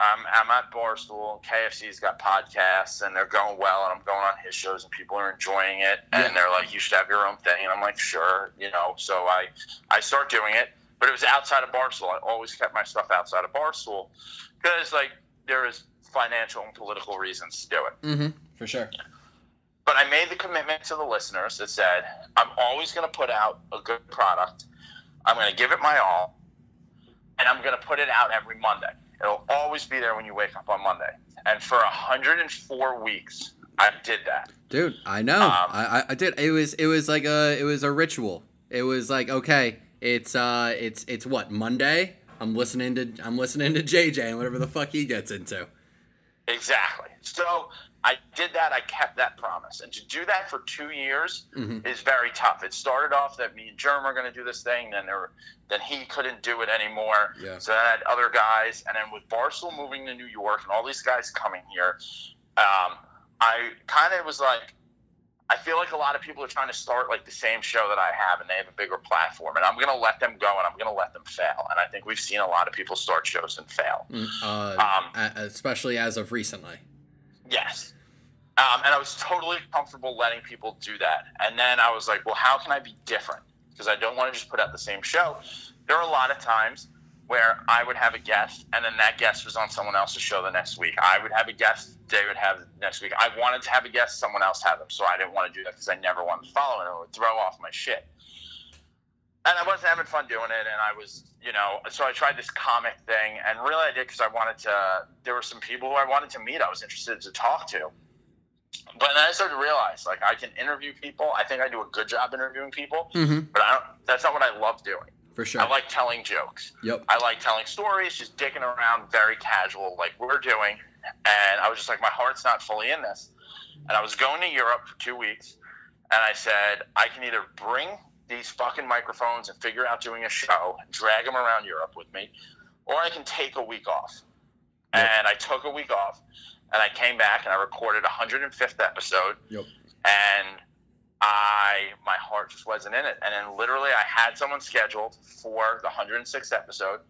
um, I'm at Barstool. KFC's got podcasts, and they're going well. And I'm going on his shows, and people are enjoying it. And Yeah. they're like, "You should have your own thing." And I'm like, "Sure," you know. So I, I start doing it, but it was outside of Barstool. I always kept my stuff outside of Barstool because, like, there is financial and political reasons to do it. Mm-hmm. For sure. But I made the commitment to the listeners that said, I'm always going to put out a good product. I'm going to give it my all, and I'm going to put it out every Monday. It'll always be there when you wake up on Monday. And for 104 weeks, I did that. Dude, I know. Um, I, I I did. It was it was like a it was a ritual. It was like okay, it's uh it's it's what Monday. I'm listening to I'm listening to JJ and whatever the fuck he gets into. Exactly. So I did that. I kept that promise. And to do that for two years Mhm. is very tough. It started off that me and Germ are going to do this thing. Then there, were, then he couldn't do it anymore. Yeah. So then I had other guys. And then with Barstool moving to New York and all these guys coming here, um, I kind of was like, I feel like a lot of people are trying to start like the same show that I have, and they have a bigger platform, and I'm going to let them go, and I'm going to let them fail. And I think we've seen a lot of people start shows and fail. Mm, Uh, Um, especially as of recently. Yes. Um, and I was totally comfortable letting people do that. And then I was like, well, how can I be different? Because I don't want to just put out the same show. There are a lot of times where I would have a guest, and then that guest was on someone else's show the next week. I would have a guest, they would have next week. I wanted to have a guest, someone else had them. So I didn't want to do that because I never wanted to follow it. It would throw off my shit. And I wasn't having fun doing it, and I was, you know, so I tried this comic thing, and really I did because I wanted to. There were some people who I wanted to meet. I was interested to talk to, but then I started to realize, like, I can interview people. I think I do a good job interviewing people, Mm-hmm. but I don't. That's not what I love doing. For sure. I like telling jokes. Yep. I like telling stories, just dicking around, very casual, like we're doing. And I was just like, my heart's not fully in this. And I was going to Europe for two weeks, and I said, I can either bring these fucking microphones and figure out doing a show, drag them around Europe with me, or I can take a week off. Yep. And I took a week off, and I came back and I recorded 105th episode. Yep. And I my heart just wasn't in it. And then literally I had someone scheduled for the 106th episode.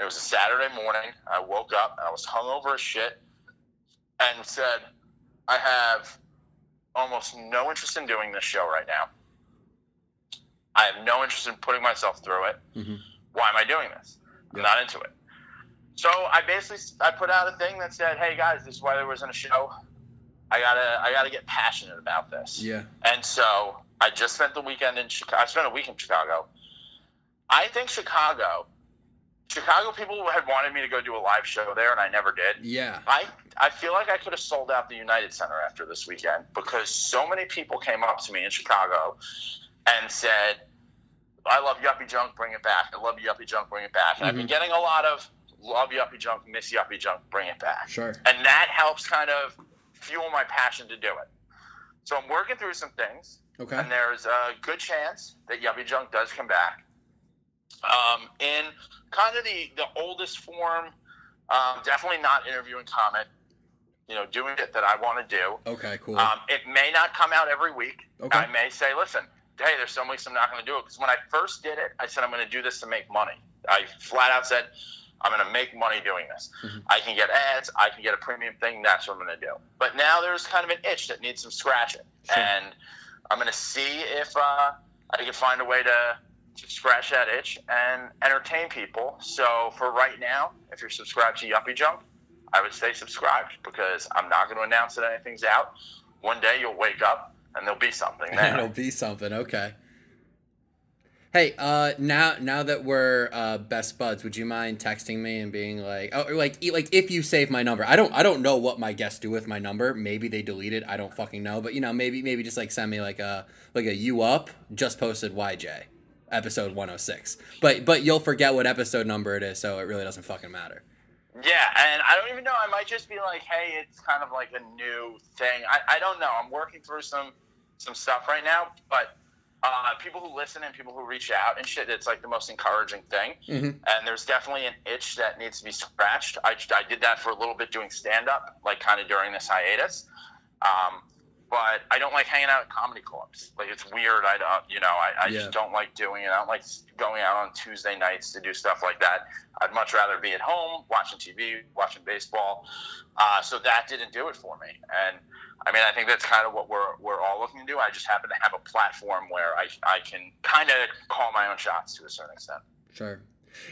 It was a Saturday morning. I woke up and I was hungover as shit and said, I have almost no interest in doing this show right now. I have no interest in putting myself through it. Mhm. Why am I doing this? I'm Yeah. not into it. So I basically I put out a thing that said, "Hey guys, this is why there wasn't a show. I gotta I gotta get passionate about this." Yeah. And so I just spent the weekend in Chicago. I spent a week in Chicago. I think Chicago, Chicago people had wanted me to go do a live show there, and I never did. Yeah. I I feel like I could have sold out the United Center after this weekend because so many people came up to me in Chicago and said, "I love Yuppie Junk, bring it back. I love Yuppie Junk, bring it back." And I've been Mhm. getting a lot of love Yuppie Junk, miss Yuppie Junk, bring it back Sure. and that helps kind of fuel my passion to do it. So I'm working through some things, Okay. and there's a good chance that Yuppie Junk does come back. Um, in kind of the the oldest form, um, definitely not interviewing comment. You know, doing it that I want to do. Okay. Cool. Um, it may not come out every week. Okay. I may say, listen, hey, there's some weeks I'm not going to do it because when I first did it, I said I'm going to do this to make money. I flat out said I'm going to make money doing this. Mm-hmm. I can get ads, I can get a premium thing. That's what I'm going to do. But now there's kind of an itch that needs some scratching, sure. and I'm going to see if uh, I can find a way to to scratch that itch and entertain people. So for right now, if you're subscribed to Yuppie Junk, I would stay subscribed because I'm not going to announce that anything's out. One day you'll wake up and there'll be something there. It'll be something. Okay. Hey, uh, now now that we're uh, best buds, would you mind texting me and being like, oh, like like if you save my number? I don't I don't know what my guests do with my number. Maybe they delete it. I don't fucking know. But you know, maybe maybe just like send me like a like a you up just posted YJ episode 106. But but you'll forget what episode number it is, so it really doesn't fucking matter. Yeah, and I don't even know. I might just be like, hey, it's kind of like a new thing. I, I don't know. I'm working through some some stuff right now, but uh, people who listen and people who reach out and shit, it's like the most encouraging thing. Mm-hmm. And there's definitely an itch that needs to be scratched. I, I did that for a little bit doing stand up, like kind of during this hiatus. Um, but I don't like hanging out at comedy clubs. Like it's weird. I don't, you know, I, I yeah. just don't like doing it. I don't like going out on Tuesday nights to do stuff like that. I'd much rather be at home watching TV, watching baseball. Uh, so that didn't do it for me. And I mean, I think that's kind of what we're we're all looking to do. I just happen to have a platform where I I can kind of call my own shots to a certain extent. Sure.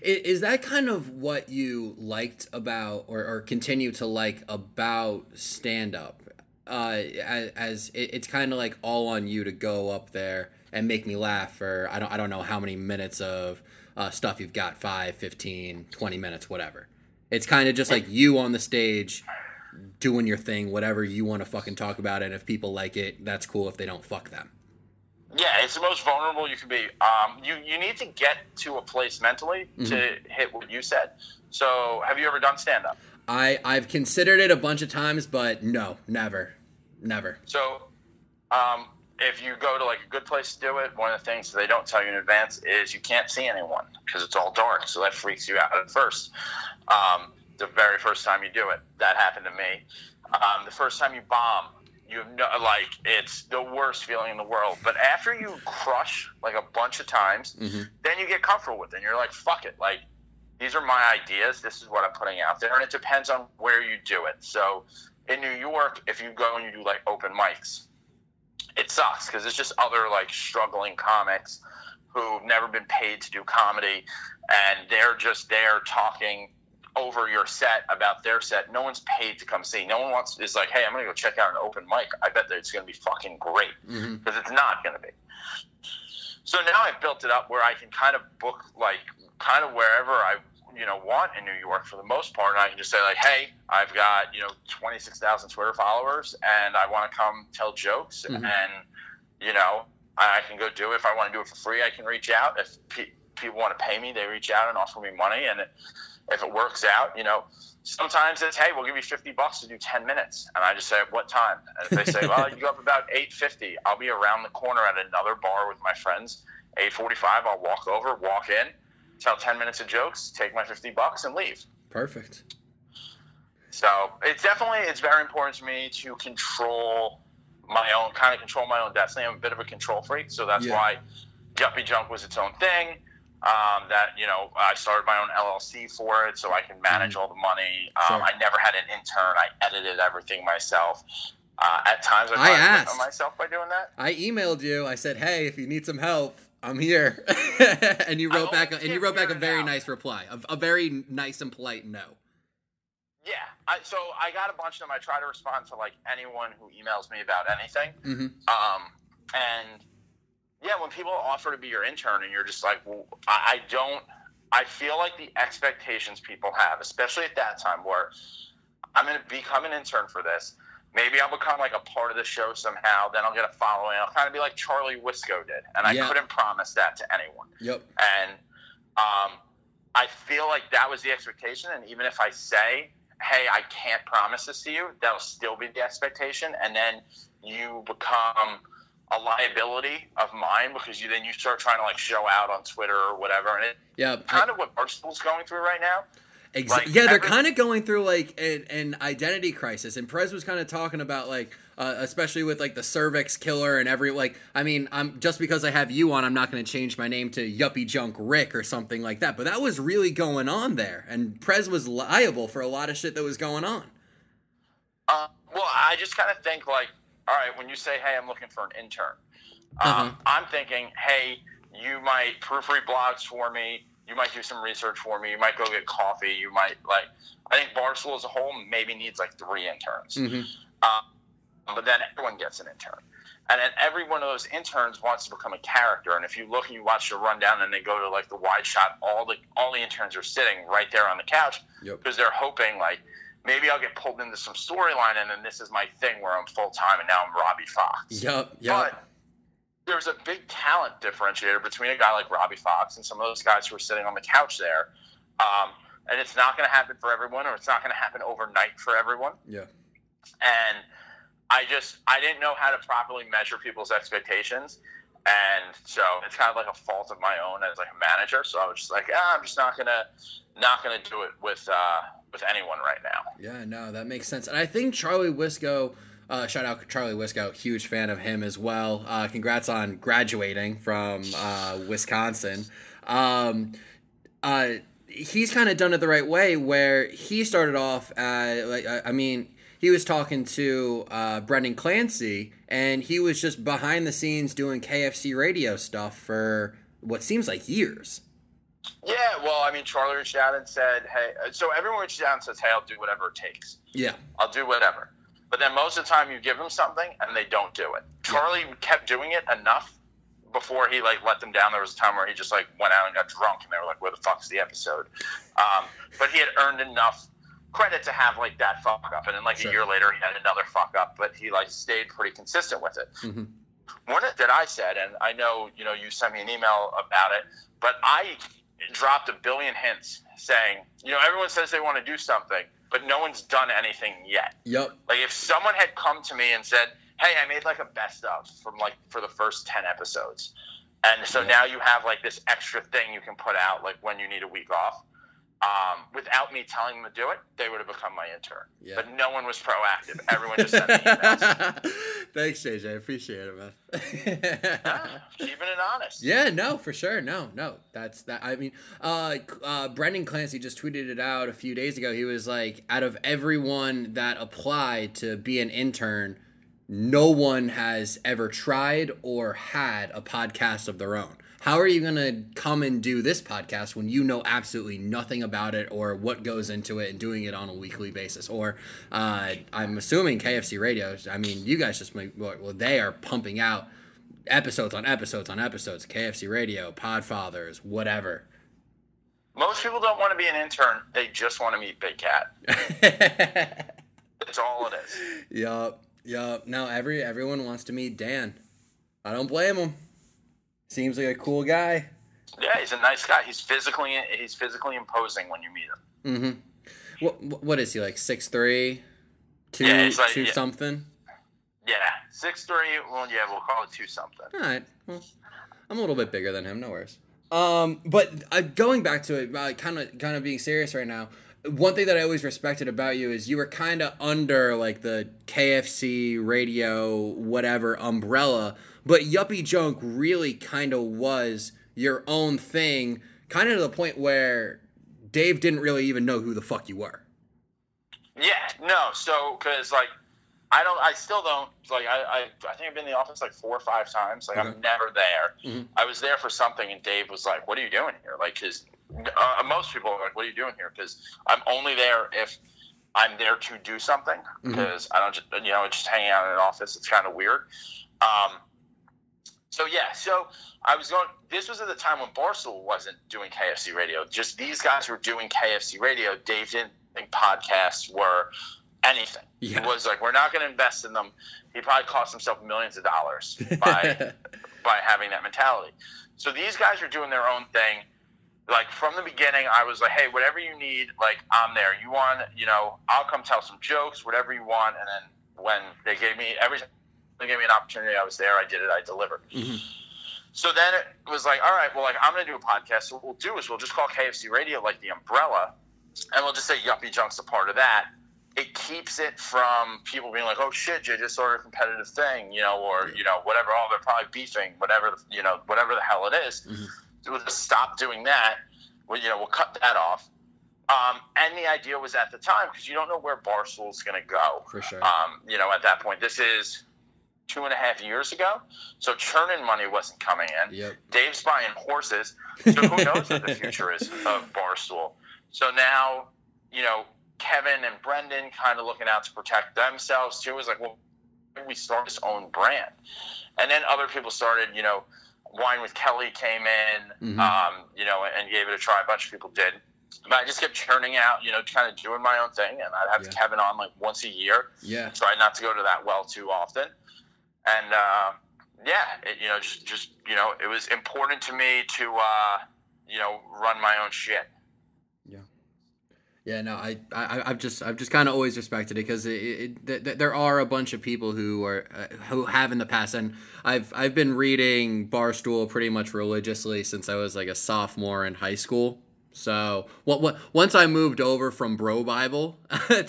Is that kind of what you liked about, or, or continue to like about stand up? Uh, as, as it, it's kind of like all on you to go up there and make me laugh for I don't I don't know how many minutes of uh, stuff you've got 5 15 20 minutes whatever it's kind of just like you on the stage doing your thing, whatever you want to fucking talk about. And if people like it, that's cool. If they don't, fuck them. Yeah, it's the most vulnerable you can be. Um, you you need to get to a place mentally mm-hmm. to hit what you said. So, have you ever done stand up? I I've considered it a bunch of times, but no, never, never. So, um, if you go to like a good place to do it, one of the things they don't tell you in advance is you can't see anyone because it's all dark. So that freaks you out at first. Um, the very first time you do it. That happened to me. Um, the first time you bomb, you have no, like it's the worst feeling in the world. But after you crush like a bunch of times, mm-hmm. then you get comfortable with it. And you're like, fuck it, like these are my ideas. This is what I'm putting out there, and it depends on where you do it. So in New York, if you go and you do like open mics, it sucks because it's just other like struggling comics who've never been paid to do comedy, and they're just there talking over your set about their set. No one's paid to come see. No one wants is like, hey, I'm gonna go check out an open mic. I bet that it's gonna be fucking great because mm-hmm. it's not gonna be. So now I've built it up where I can kind of book like kind of wherever I you know want in New York for the most part, and I can just say like, hey, I've got you know 26,000 Twitter followers, and I want to come tell jokes, mm-hmm. and you know I can go do it. If I want to do it for free, I can reach out. If pe- people want to pay me, they reach out and offer me money, and. It, if it works out, you know, sometimes it's hey, we'll give you fifty bucks to do ten minutes, and I just say what time, and if they say well, you go up about eight fifty, I'll be around the corner at another bar with my friends. Eight forty five, I'll walk over, walk in, tell ten minutes of jokes, take my fifty bucks, and leave. Perfect. So it's definitely it's very important to me to control my own kind of control my own destiny. I'm a bit of a control freak, so that's yeah. why Yuppie Junk was its own thing um, that you know I started my own LLC for it, so I can manage mm-hmm. all the money. Um, sure. I never had an intern. I edited everything myself. Uh, at times, I, I asked myself by doing that. I emailed you. I said, "Hey, if you need some help, I'm here," and you wrote back. A, and you wrote back a very nice reply, a, a, very nice and polite no. Yeah, I, so I got a bunch of them. I try to respond to like anyone who emails me about anything. Mm-hmm. Um, and yeah, when people offer to be your intern and you're just like, well, I, I don't, I feel like the expectations people have, especially at that time where I'm going to become an intern for this. Maybe I'll become like a part of the show somehow. Then I'll get a following. I'll kind of be like Charlie Wisco did, and I yeah. couldn't promise that to anyone. Yep. And um, I feel like that was the expectation. And even if I say, "Hey, I can't promise this to you," that'll still be the expectation. And then you become a liability of mine because you then you start trying to like show out on Twitter or whatever, and it yeah, kind I, of what Barstool's going through right now. Exactly. Like, yeah, they're every- kind of going through like an, an identity crisis, and Prez was kind of talking about like, uh, especially with like the cervix killer and every like. I mean, I'm just because I have you on, I'm not going to change my name to Yuppie Junk Rick or something like that. But that was really going on there, and Prez was liable for a lot of shit that was going on. Uh, well, I just kind of think like, all right, when you say, "Hey, I'm looking for an intern," Uh-huh. um, I'm thinking, "Hey, you might proofread blogs for me. You might do some research for me. You might go get coffee. You might like." I think Barstool as a whole maybe needs like three interns, Mm-hmm. um, but then everyone gets an intern. And then every one of those interns wants to become a character. And if you look and you watch the rundown and they go to like the wide shot, all the all the interns are sitting right there on the couch Yep. because they're hoping like maybe I'll get pulled into some storyline and then this is my thing where I'm full time and now I'm Robbie Fox. Yup. Yup. But there's a big talent differentiator between a guy like Robbie Fox and some of those guys who are sitting on the couch there. Um, and it's not going to happen for everyone, or it's not going to happen overnight for everyone. Yeah. And I just I didn't know how to properly measure people's expectations. And so it's kind of like a fault of my own as like a manager. So I was just like, ah, I'm just not gonna not gonna do it with uh, with anyone right now. Yeah, no, that makes sense. And I think Charlie Wisco, uh, shout out Charlie Wisco, huge fan of him as well. Uh, congrats on graduating from uh, Wisconsin. Um, uh, he's kind of done it the right way where he started off, uh, like, I mean, he was talking to uh, Brendan Clancy, and he was just behind the scenes doing KFC radio stuff for what seems like years. Yeah, well, I mean, Charlie reached out and said, hey, so everyone reaches out and says, hey, I'll do whatever it takes. Yeah. I'll do whatever. But then most of the time you give them something and they don't do it. Charlie kept doing it enough before he like let them down. There was a time where he just like went out and got drunk and they were like, where the fuck's the episode? Um, but he had earned enough credit to have like that fuck up. And then like Sure. a year later he had another fuck up, but he like stayed pretty consistent with it. Mhm. One that I said, and I know, you know, you sent me an email about it, but I dropped a billion hints saying, you know, everyone says they want to do something, but no one's done anything yet. Yep. Like if someone had come to me and said, "Hey, I made like a best of from like for the first ten episodes," and so now you have like this extra thing you can put out like when you need a week off. Um, without me telling them to do it, they would have become my intern. Yeah. But no one was proactive. Everyone just sent me emails. Thanks, JJ. I appreciate it, man. Ah, Keeping it honest. yeah, no, for sure. No, no. That's that. I mean, uh, uh, Brendan Clancy just tweeted it out a few days ago. He was like, out of everyone that applied to be an intern, no one has ever tried or had a podcast of their own. How are you going to come and do this podcast when you know absolutely nothing about it or what goes into it and doing it on a weekly basis? Or uh, I'm assuming KFC Radio, I mean, you guys just make, well, they are pumping out episodes on episodes on episodes. KFC Radio, Podfathers, whatever. Most people don't want to be an intern. They just want to meet Big Cat. That's all it is. yup, yup. No, every everyone wants to meet Dan. I don't blame him. Seems like a cool guy. Yeah, he's a nice guy. He's physically he's physically imposing when you meet him. Mm-hmm. What what is he like? Six three, two Yeah, like- two yeah. something. Yeah, six three. Well, yeah, we'll call it two something. All right. Well, I'm a little bit bigger than him. No worries. Um, but uh, going back to it, uh, kind of kind of being serious right now. One thing that I always respected about you is you were kind of under like the KFC radio whatever umbrella, but Yuppie Junk really kind of was your own thing, kind of to the point where Dave didn't really even know who the fuck you were. Yeah, no. So, because like, I don't, I still don't. Like, I, I, I think I've been in the office like four or five times. Like, Okay. I'm never there. Mhm. I was there for something, and Dave was like, "What are you doing here?" Like, because uh, most people are like, "What are you doing here?" Because I'm only there if I'm there to do something. Because I don't, just, you know, just hanging out in an office. It's kind of weird. Um, so yeah, so I was going. This was at the time when Barstool wasn't doing KFC radio. Just these guys were doing KFC radio. Dave didn't think podcasts were anything. Yeah. He was like, we're not going to invest in them. He probably cost himself millions of dollars by by having that mentality. So these guys are doing their own thing. Like from the beginning, I was like, hey, whatever you need, like I'm there. You want, you know, I'll come tell some jokes, whatever you want. And then when they gave me every they gave me an opportunity, I was there. I did it. I delivered. Mhm. So then it was like, all right, well, like I'm going to do a podcast. So what we'll do is we'll just call KFC Radio like the umbrella, and we'll just say Yuppie Junk's a part of that. It keeps it from people being like, "Oh shit, you just started a competitive thing," you know, or you know, whatever. Oh, they're probably beefing, whatever, you know, whatever the hell it is. Mhm. We'll just stop doing that. Well, you know, we'll cut that off. Um, and the idea was at the time because you don't know where Barstool's going to go. For sure. Um, you know, at that point, this is two and a half years ago, so churning money wasn't coming in. Yep. Dave's buying horses, so who knows what the future is of Barstool. So now, you know, Kevin and Brendan kind of looking out to protect themselves too. Is like, well, we start this own brand, and then other people started. You know, Wine with Kelly came in, Mhm. um, you know, and gave it a try. A bunch of people did. But I just kept churning out, you know, kind of doing my own thing, and I'd have Yeah. Kevin on like once a year. Yeah. Tried not to go to that well too often, and uh, yeah, it, you know, just just you know, it was important to me to uh, you know run my own shit. Yeah, yeah. no, I, I, I've just, I've just kind of always respected it because it, it, th- th- there are a bunch of people who are, uh, who have in the past, and I've, I've been reading Barstool pretty much religiously since I was like a sophomore in high school. So, what, what, once I moved over from BroBible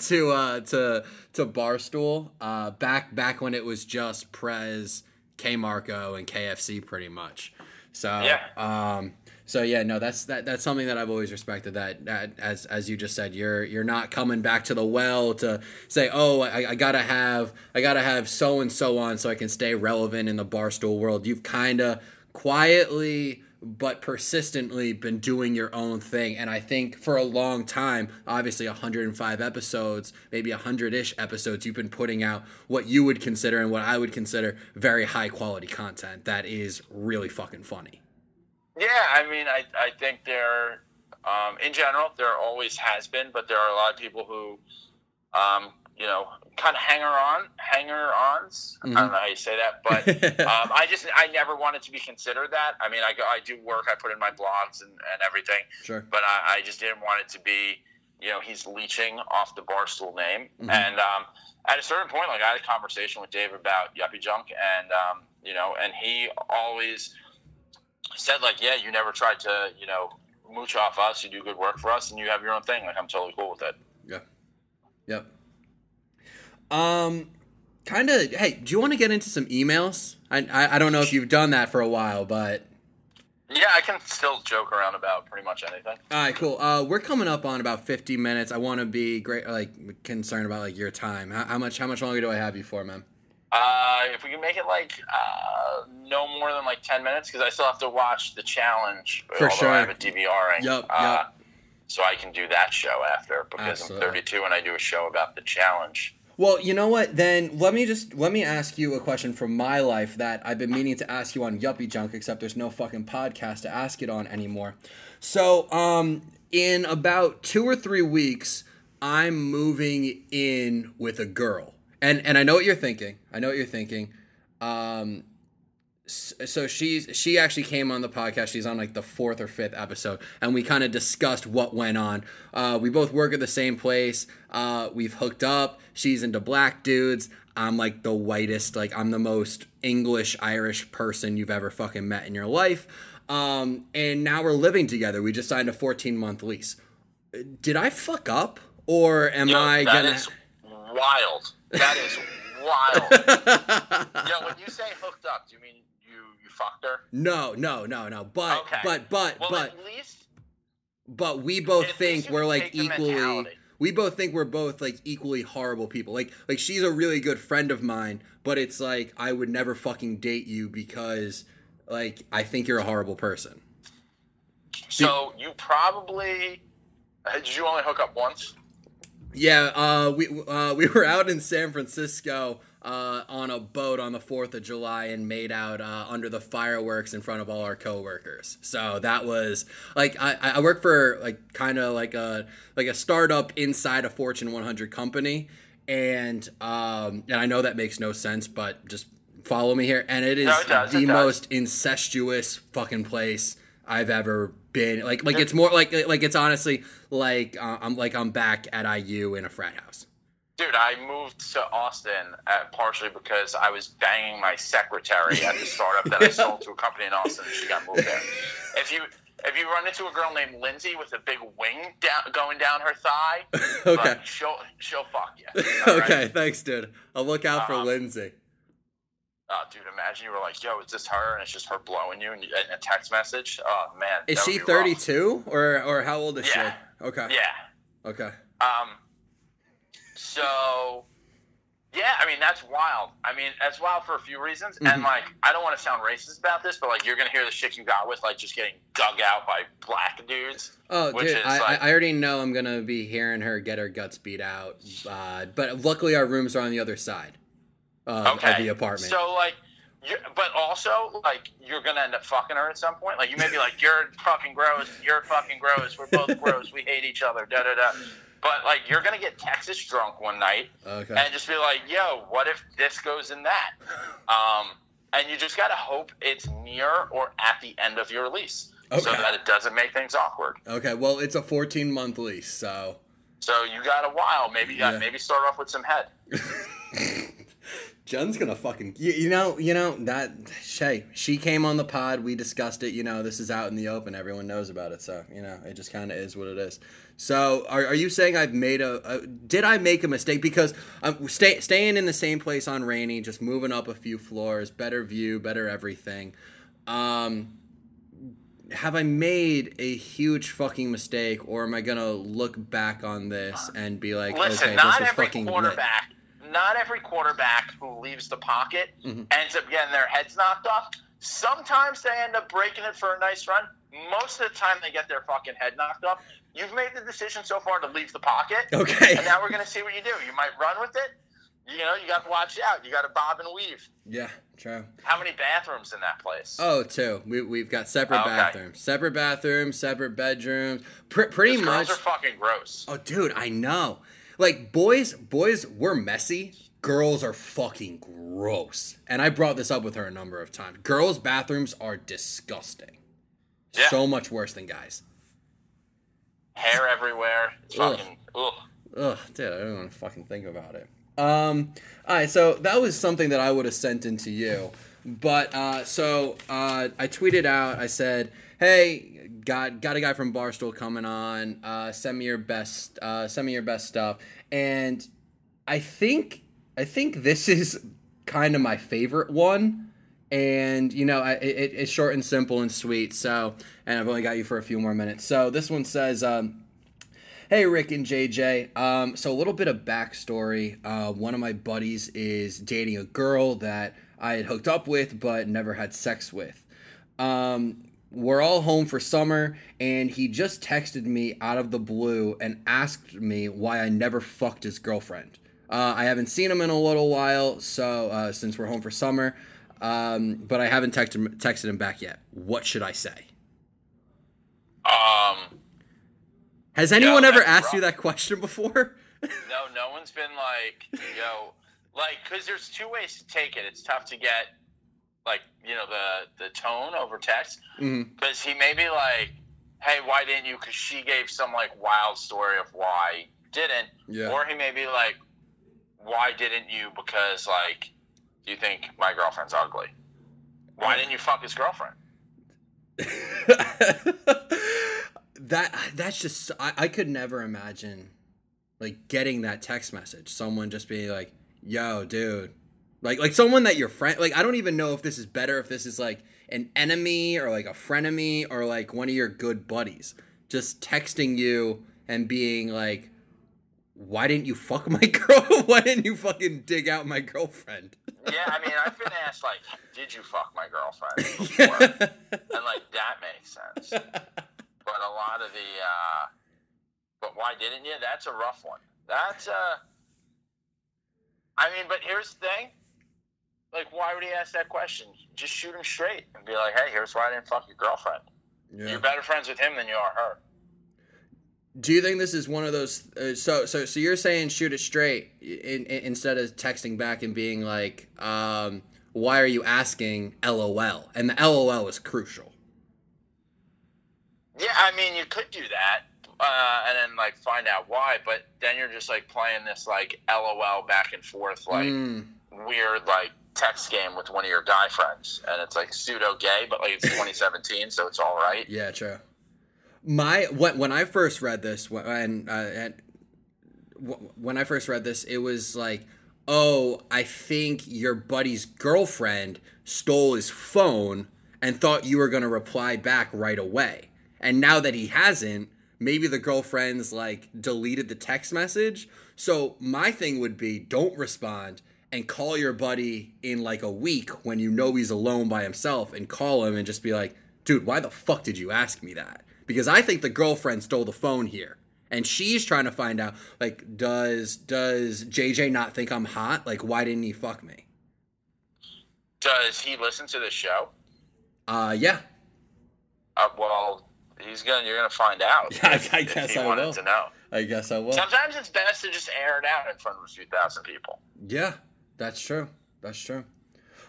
to, uh, to, to Barstool, uh, back, back when it was just Prez, KMarko, and KFC, pretty much. So, Yeah. um, so yeah, no, that's that that's something that I've always respected. That, that as as you just said, you're you're not coming back to the well to say, oh, I, I gotta have I gotta have so and so on so I can stay relevant in the barstool world. You've kind of quietly but persistently been doing your own thing, and I think for a long time, obviously 105 episodes, maybe 100ish episodes, you've been putting out what you would consider and what I would consider very high quality content that is really fucking funny. Yeah, I mean, I, I think there, um, in general, there always has been, but there are a lot of people who, um, you know, kind of hanger on, hanger ons. I Mhm. don't know how you say that, but um, I just, I never wanted to be considered that. I mean, I go, I do work, I put in my blogs and, and everything, sure. but I, I just didn't want it to be, you know, he's leeching off the Barstool name. Mhm. And um, at a certain point, like I had a conversation with Dave about Yuppie Junk, and um, you know, and he always said like, yeah, you never tried to, you know, mooch off us. You do good work for us, and you have your own thing. Like I'm totally cool with it. Yeah. Yep. Um, kind of. Hey, do you want to get into some emails? I, I I don't know if you've done that for a while, but Yeah, I can still joke around about pretty much anything. all right, cool. Uh, we're coming up on about fifty minutes. I want to be great, like concerned about like your time. How, how much how much longer do I have you for, man? Uh, if we can make it like uh, no more than like ten minutes, because I still have to watch the challenge. For sure. I have a DVR. Yup, uh, yup. So I can do that show after because Absolutely. I'm 32 and I do a show about the challenge. Well, you know what? Then let me just let me ask you a question from my life that I've been meaning to ask you on Yuppie Junk, except there's no fucking podcast to ask it on anymore. So, um, in about two or three weeks, I'm moving in with a girl, and and I know what you're thinking. I know what you're thinking. Um, so she's she actually came on the podcast. She's on like the fourth or fifth episode and we kind of discussed what went on. Uh, we both work at the same place. Uh, we've hooked up. She's into black dudes. I'm like the whitest like i'm the most english irish person you've ever fucking met in your life. Um, and now we're living together. We just signed a 14 month lease. Did i fuck up or am Yo, i that gonna is wild. That is wild. Yo, when you say hooked up, do you mean fucked her? no no no no but Okay. but but Well, but at least but we both think we're like equally we both think we're both like equally horrible people like like she's a really good friend of mine but it's like i would never fucking date you because like i think you're a horrible person so. You probably did you only hook up once? yeah uh we uh we were out in san francisco uh, on a boat on the 4th of July and made out uh, under the fireworks in front of all our coworkers. So that was like I, I work for like kind of like a like a startup inside a Fortune 100 company, and um, and I know that makes no sense, but just follow me here. And it is No, it does, the most incestuous fucking place I've ever been. Like like it's more like like it's honestly like uh, I'm like I'm back at IU in a frat house. Dude, I moved to Austin uh, partially because I was banging my secretary at the startup that I sold to a company in Austin. and She got moved there. If you if you run into a girl named Lindsay with a big wing down, going down her thigh, Okay. like, she'll she'll fuck you. all right? okay, thanks, dude. I'll look out for Um, Lindsay. Oh, dude, imagine you were like, "Yo, is this her?" And it's just her blowing you in, a text message. Oh man, Is she 32 or or how old is Yeah. she? Okay. Yeah. Okay. Um. So, yeah, I mean that's wild. I mean that's wild for a few reasons, and Mhm. like I don't want to sound racist about this, but like you're gonna hear the shit you got with like just getting dug out by black dudes. Oh, Which dude, is I, like- I already know I'm gonna be hearing her get her guts beat out. Uh, but luckily, our rooms are on the other side of, Okay. of the apartment. So like. you but also, like, you're gonna end up fucking her at some point. Like, you may be like, "You're fucking gross. You're fucking gross. We're both gross. We hate each other." Da da da. But like, you're gonna get Texas drunk one night, okay. and just be like, "Yo, what if this goes in that?" Um, and you just gotta hope it's near or at the end of your lease, so that it doesn't make things awkward. Okay. Well, it's a 14 month lease, so. So you got a while. Maybe uh, Yeah. maybe start off with some head. Jen's gonna fucking you, you know you know that Shay she came on the pod we discussed it you know this is out in the open everyone knows about it so you know it just kind of is what it is so are, are you saying I've made a, a did I make a mistake because I'm stay, staying in the same place on Rainey just moving up a few floors better view better everything um have I made a huge fucking mistake or am I gonna look back on this and be like Listen, okay not this was every fucking lit. quarterback, not every quarterback who leaves the pocket Mhm. ends up getting their heads knocked off. Sometimes they end up breaking it for a nice run. Most of the time, they get their fucking head knocked off. You've made the decision so far to leave the pocket, okay and now we're gonna see what you do. You might run with it. You know, you got to watch out. You got to bob and weave. yeah true How many bathrooms in that place? Oh, two. We we've got separate Okay. bathrooms, separate bathrooms, separate bedrooms. Pr- pretty Those much. girls are fucking gross. oh, dude, I know. Like boys, boys, we're messy. Girls are fucking gross. And I brought this up with her a number of times. Girls' bathrooms are disgusting. Yeah. So much worse than guys. Hair everywhere. It's Ugh. fucking. Ugh. Ugh, dude, I don't want to fucking think about it. Um, all right, so that was something that I would have sent into you, but uh, so uh, I tweeted out. I said, "Hey, got got a guy from Barstool coming on. Uh, send me your best. Uh, send me your best stuff." And I think I think this is kind of my favorite one. And you know, it, it's short and simple and sweet. So, and I've only got you for a few more minutes. So this one says. Um, Hey, Rick and JJ. Um, so a little bit of backstory. Uh, one of my buddies is dating a girl that I had hooked up with but never had sex with. Um, we're all home for summer, and he just texted me out of the blue and asked me why I never fucked his girlfriend. Uh, I haven't seen him in a little while, so uh, since we're home for summer, um, but I haven't texted him, texted him back yet. What should I say? Um. Has anyone ever that's asked you that question before? No, no one's been like, yo, like, because there's two ways to take it. It's tough to get, like, you know, the the tone over text. Because he may be like, hey, why didn't you? Because she gave some like wild story of why didn't. Yeah. Or he may be like, why didn't you? Because like, you think my girlfriend's ugly? Why didn't you fuck his girlfriend? that that's just I, I could never imagine like getting that text message someone just being like yo dude like like someone that you're friend like i don't even know if this is better if this is like an enemy or like a frenemy or like one of your good buddies just texting you and being like why didn't you fuck my girl why didn't you fucking dig out my girlfriend Yeah, I mean, I've been asked like, did you fuck my girlfriend before? and like that makes sense. But a lot of the, uh, but why didn't you? That's a rough one. That's uh, I mean, but here's the thing. Like, why would he ask that question? Just shoot him straight and be like, hey, here's why I didn't fuck your girlfriend. yeah. You're better friends with him than you are her. Do you think this is one of those? Uh, so so so you're saying shoot it straight in, in, instead of texting back and being like, um, "Why are you asking?" LOL, and the LOL is crucial. Yeah, I mean, you could do that. Uh, and then like find out why, but then you're just like playing this like LOL back and forth like Mm, weird like text game with one of your guy friends, and it's like pseudo gay, but like it's 2017, so it's all right. yeah, true. My when when I first read this when uh, when I first read this, it was like, oh, I think your buddy's girlfriend stole his phone and thought you were gonna reply back right away. And now that he hasn't, maybe the girlfriend's like deleted the text message. So my thing would be don't respond and call your buddy in like a week when you know he's alone by himself and call him and just be like, dude, why the fuck did you ask me that? Because I think the girlfriend stole the phone here. And she's trying to find out, like, does does JJ not think I'm hot? Like, why didn't he fuck me? Does he listen to the show? Uh, yeah. Uh, well, he's gonna. You're gonna find out. Yeah, I, I guess I wanted will. to know. I guess I will. Sometimes it's best to just air it out in front of a few thousand people. Yeah, that's true. That's true.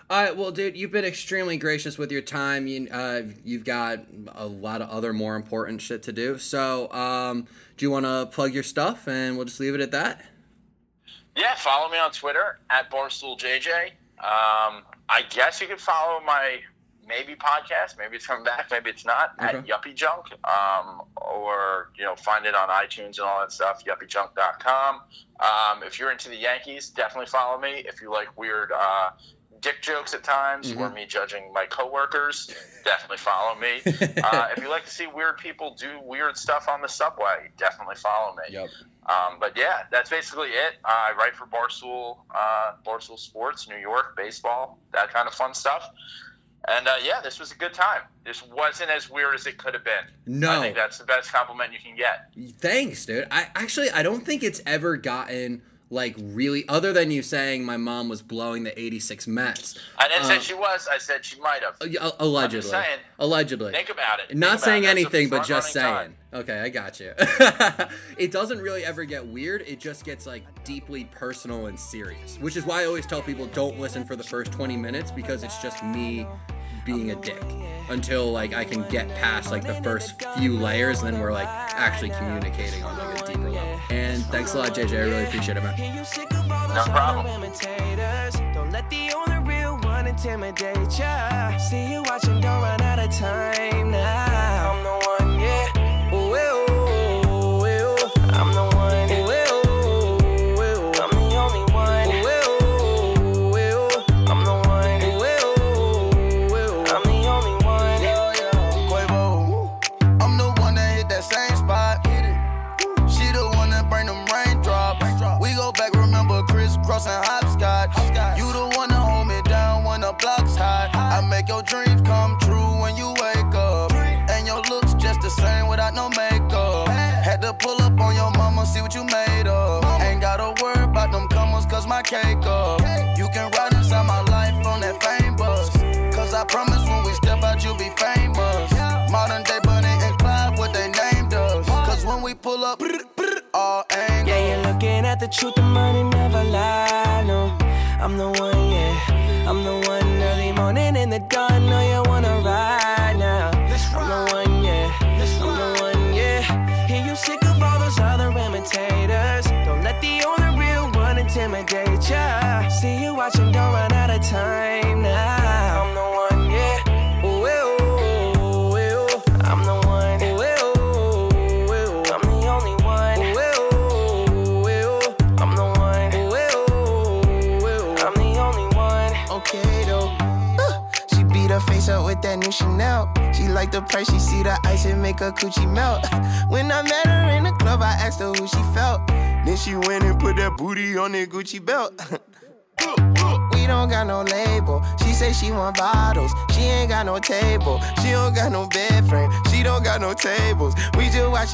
All right, well, dude, you've been extremely gracious with your time. You, uh, you've got a lot of other more important shit to do. So, um, do you want to plug your stuff, and we'll just leave it at that? Yeah, follow me on Twitter at BarstoolJJ. Um, I guess you could follow my maybe podcast. Maybe it's coming back. Maybe it's not Okay. at Yuppie Junk, um, or you know, find it on iTunes and all that stuff. YuppieJunk.com. Um, if you're into the Yankees, definitely follow me. If you like weird uh, dick jokes at times, or me judging my coworkers, definitely follow me. uh, if you like to see weird people do weird stuff on the subway, definitely follow me. Yep. Um, but yeah, that's basically it. Uh, I write for Barstool, uh, Barstool Sports, New York, baseball, that kind of fun stuff. And uh, yeah, this was a good time. This wasn't as weird as it could have been. No. I think that's the best compliment you can get. Thanks, dude. I actually I don't think it's ever gotten like really other than you saying my mom was blowing the 86 Mets. I didn't Uh, say she was. I said she might have. Uh, allegedly. saying, allegedly. Think about it. Not about saying it. Anything, but just saying. time. Okay, I got you. it doesn't really ever get weird. It just gets like deeply personal and serious, which is why I always tell people don't listen for the first 20 minutes because it's just me being a oh, dick until like I can get past like the first few layers, and then we're like actually communicating on like a deeper level. And thanks a lot, JJ. I really appreciate it, man. Hear you sick of all those No problem. other imitators. Don't let the only real one intimidate ya. See you watching, don't run out of time now.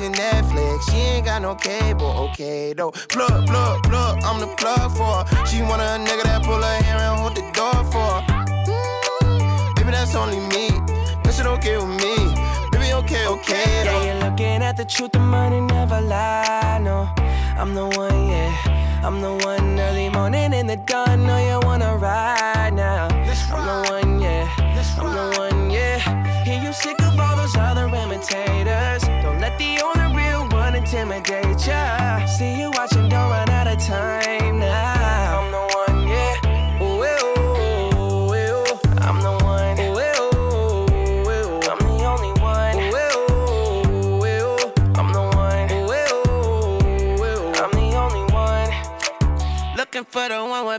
Watching Netflix. She ain't got no cable. Okay though. Plug, plug, plug. I'm the plug for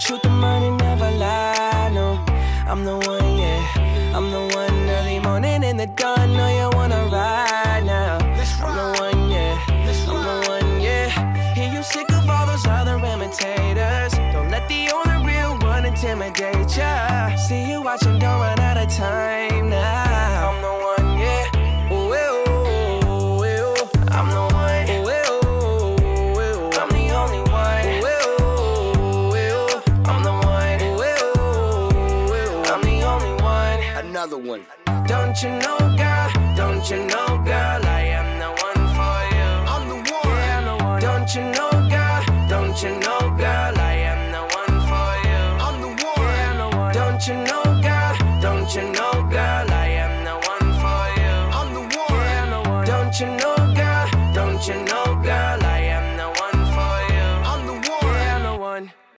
truth, the money never lie. No, I'm the one, yeah. I'm the one early morning in the dawn. You know, girl? Don't you know, girl? I am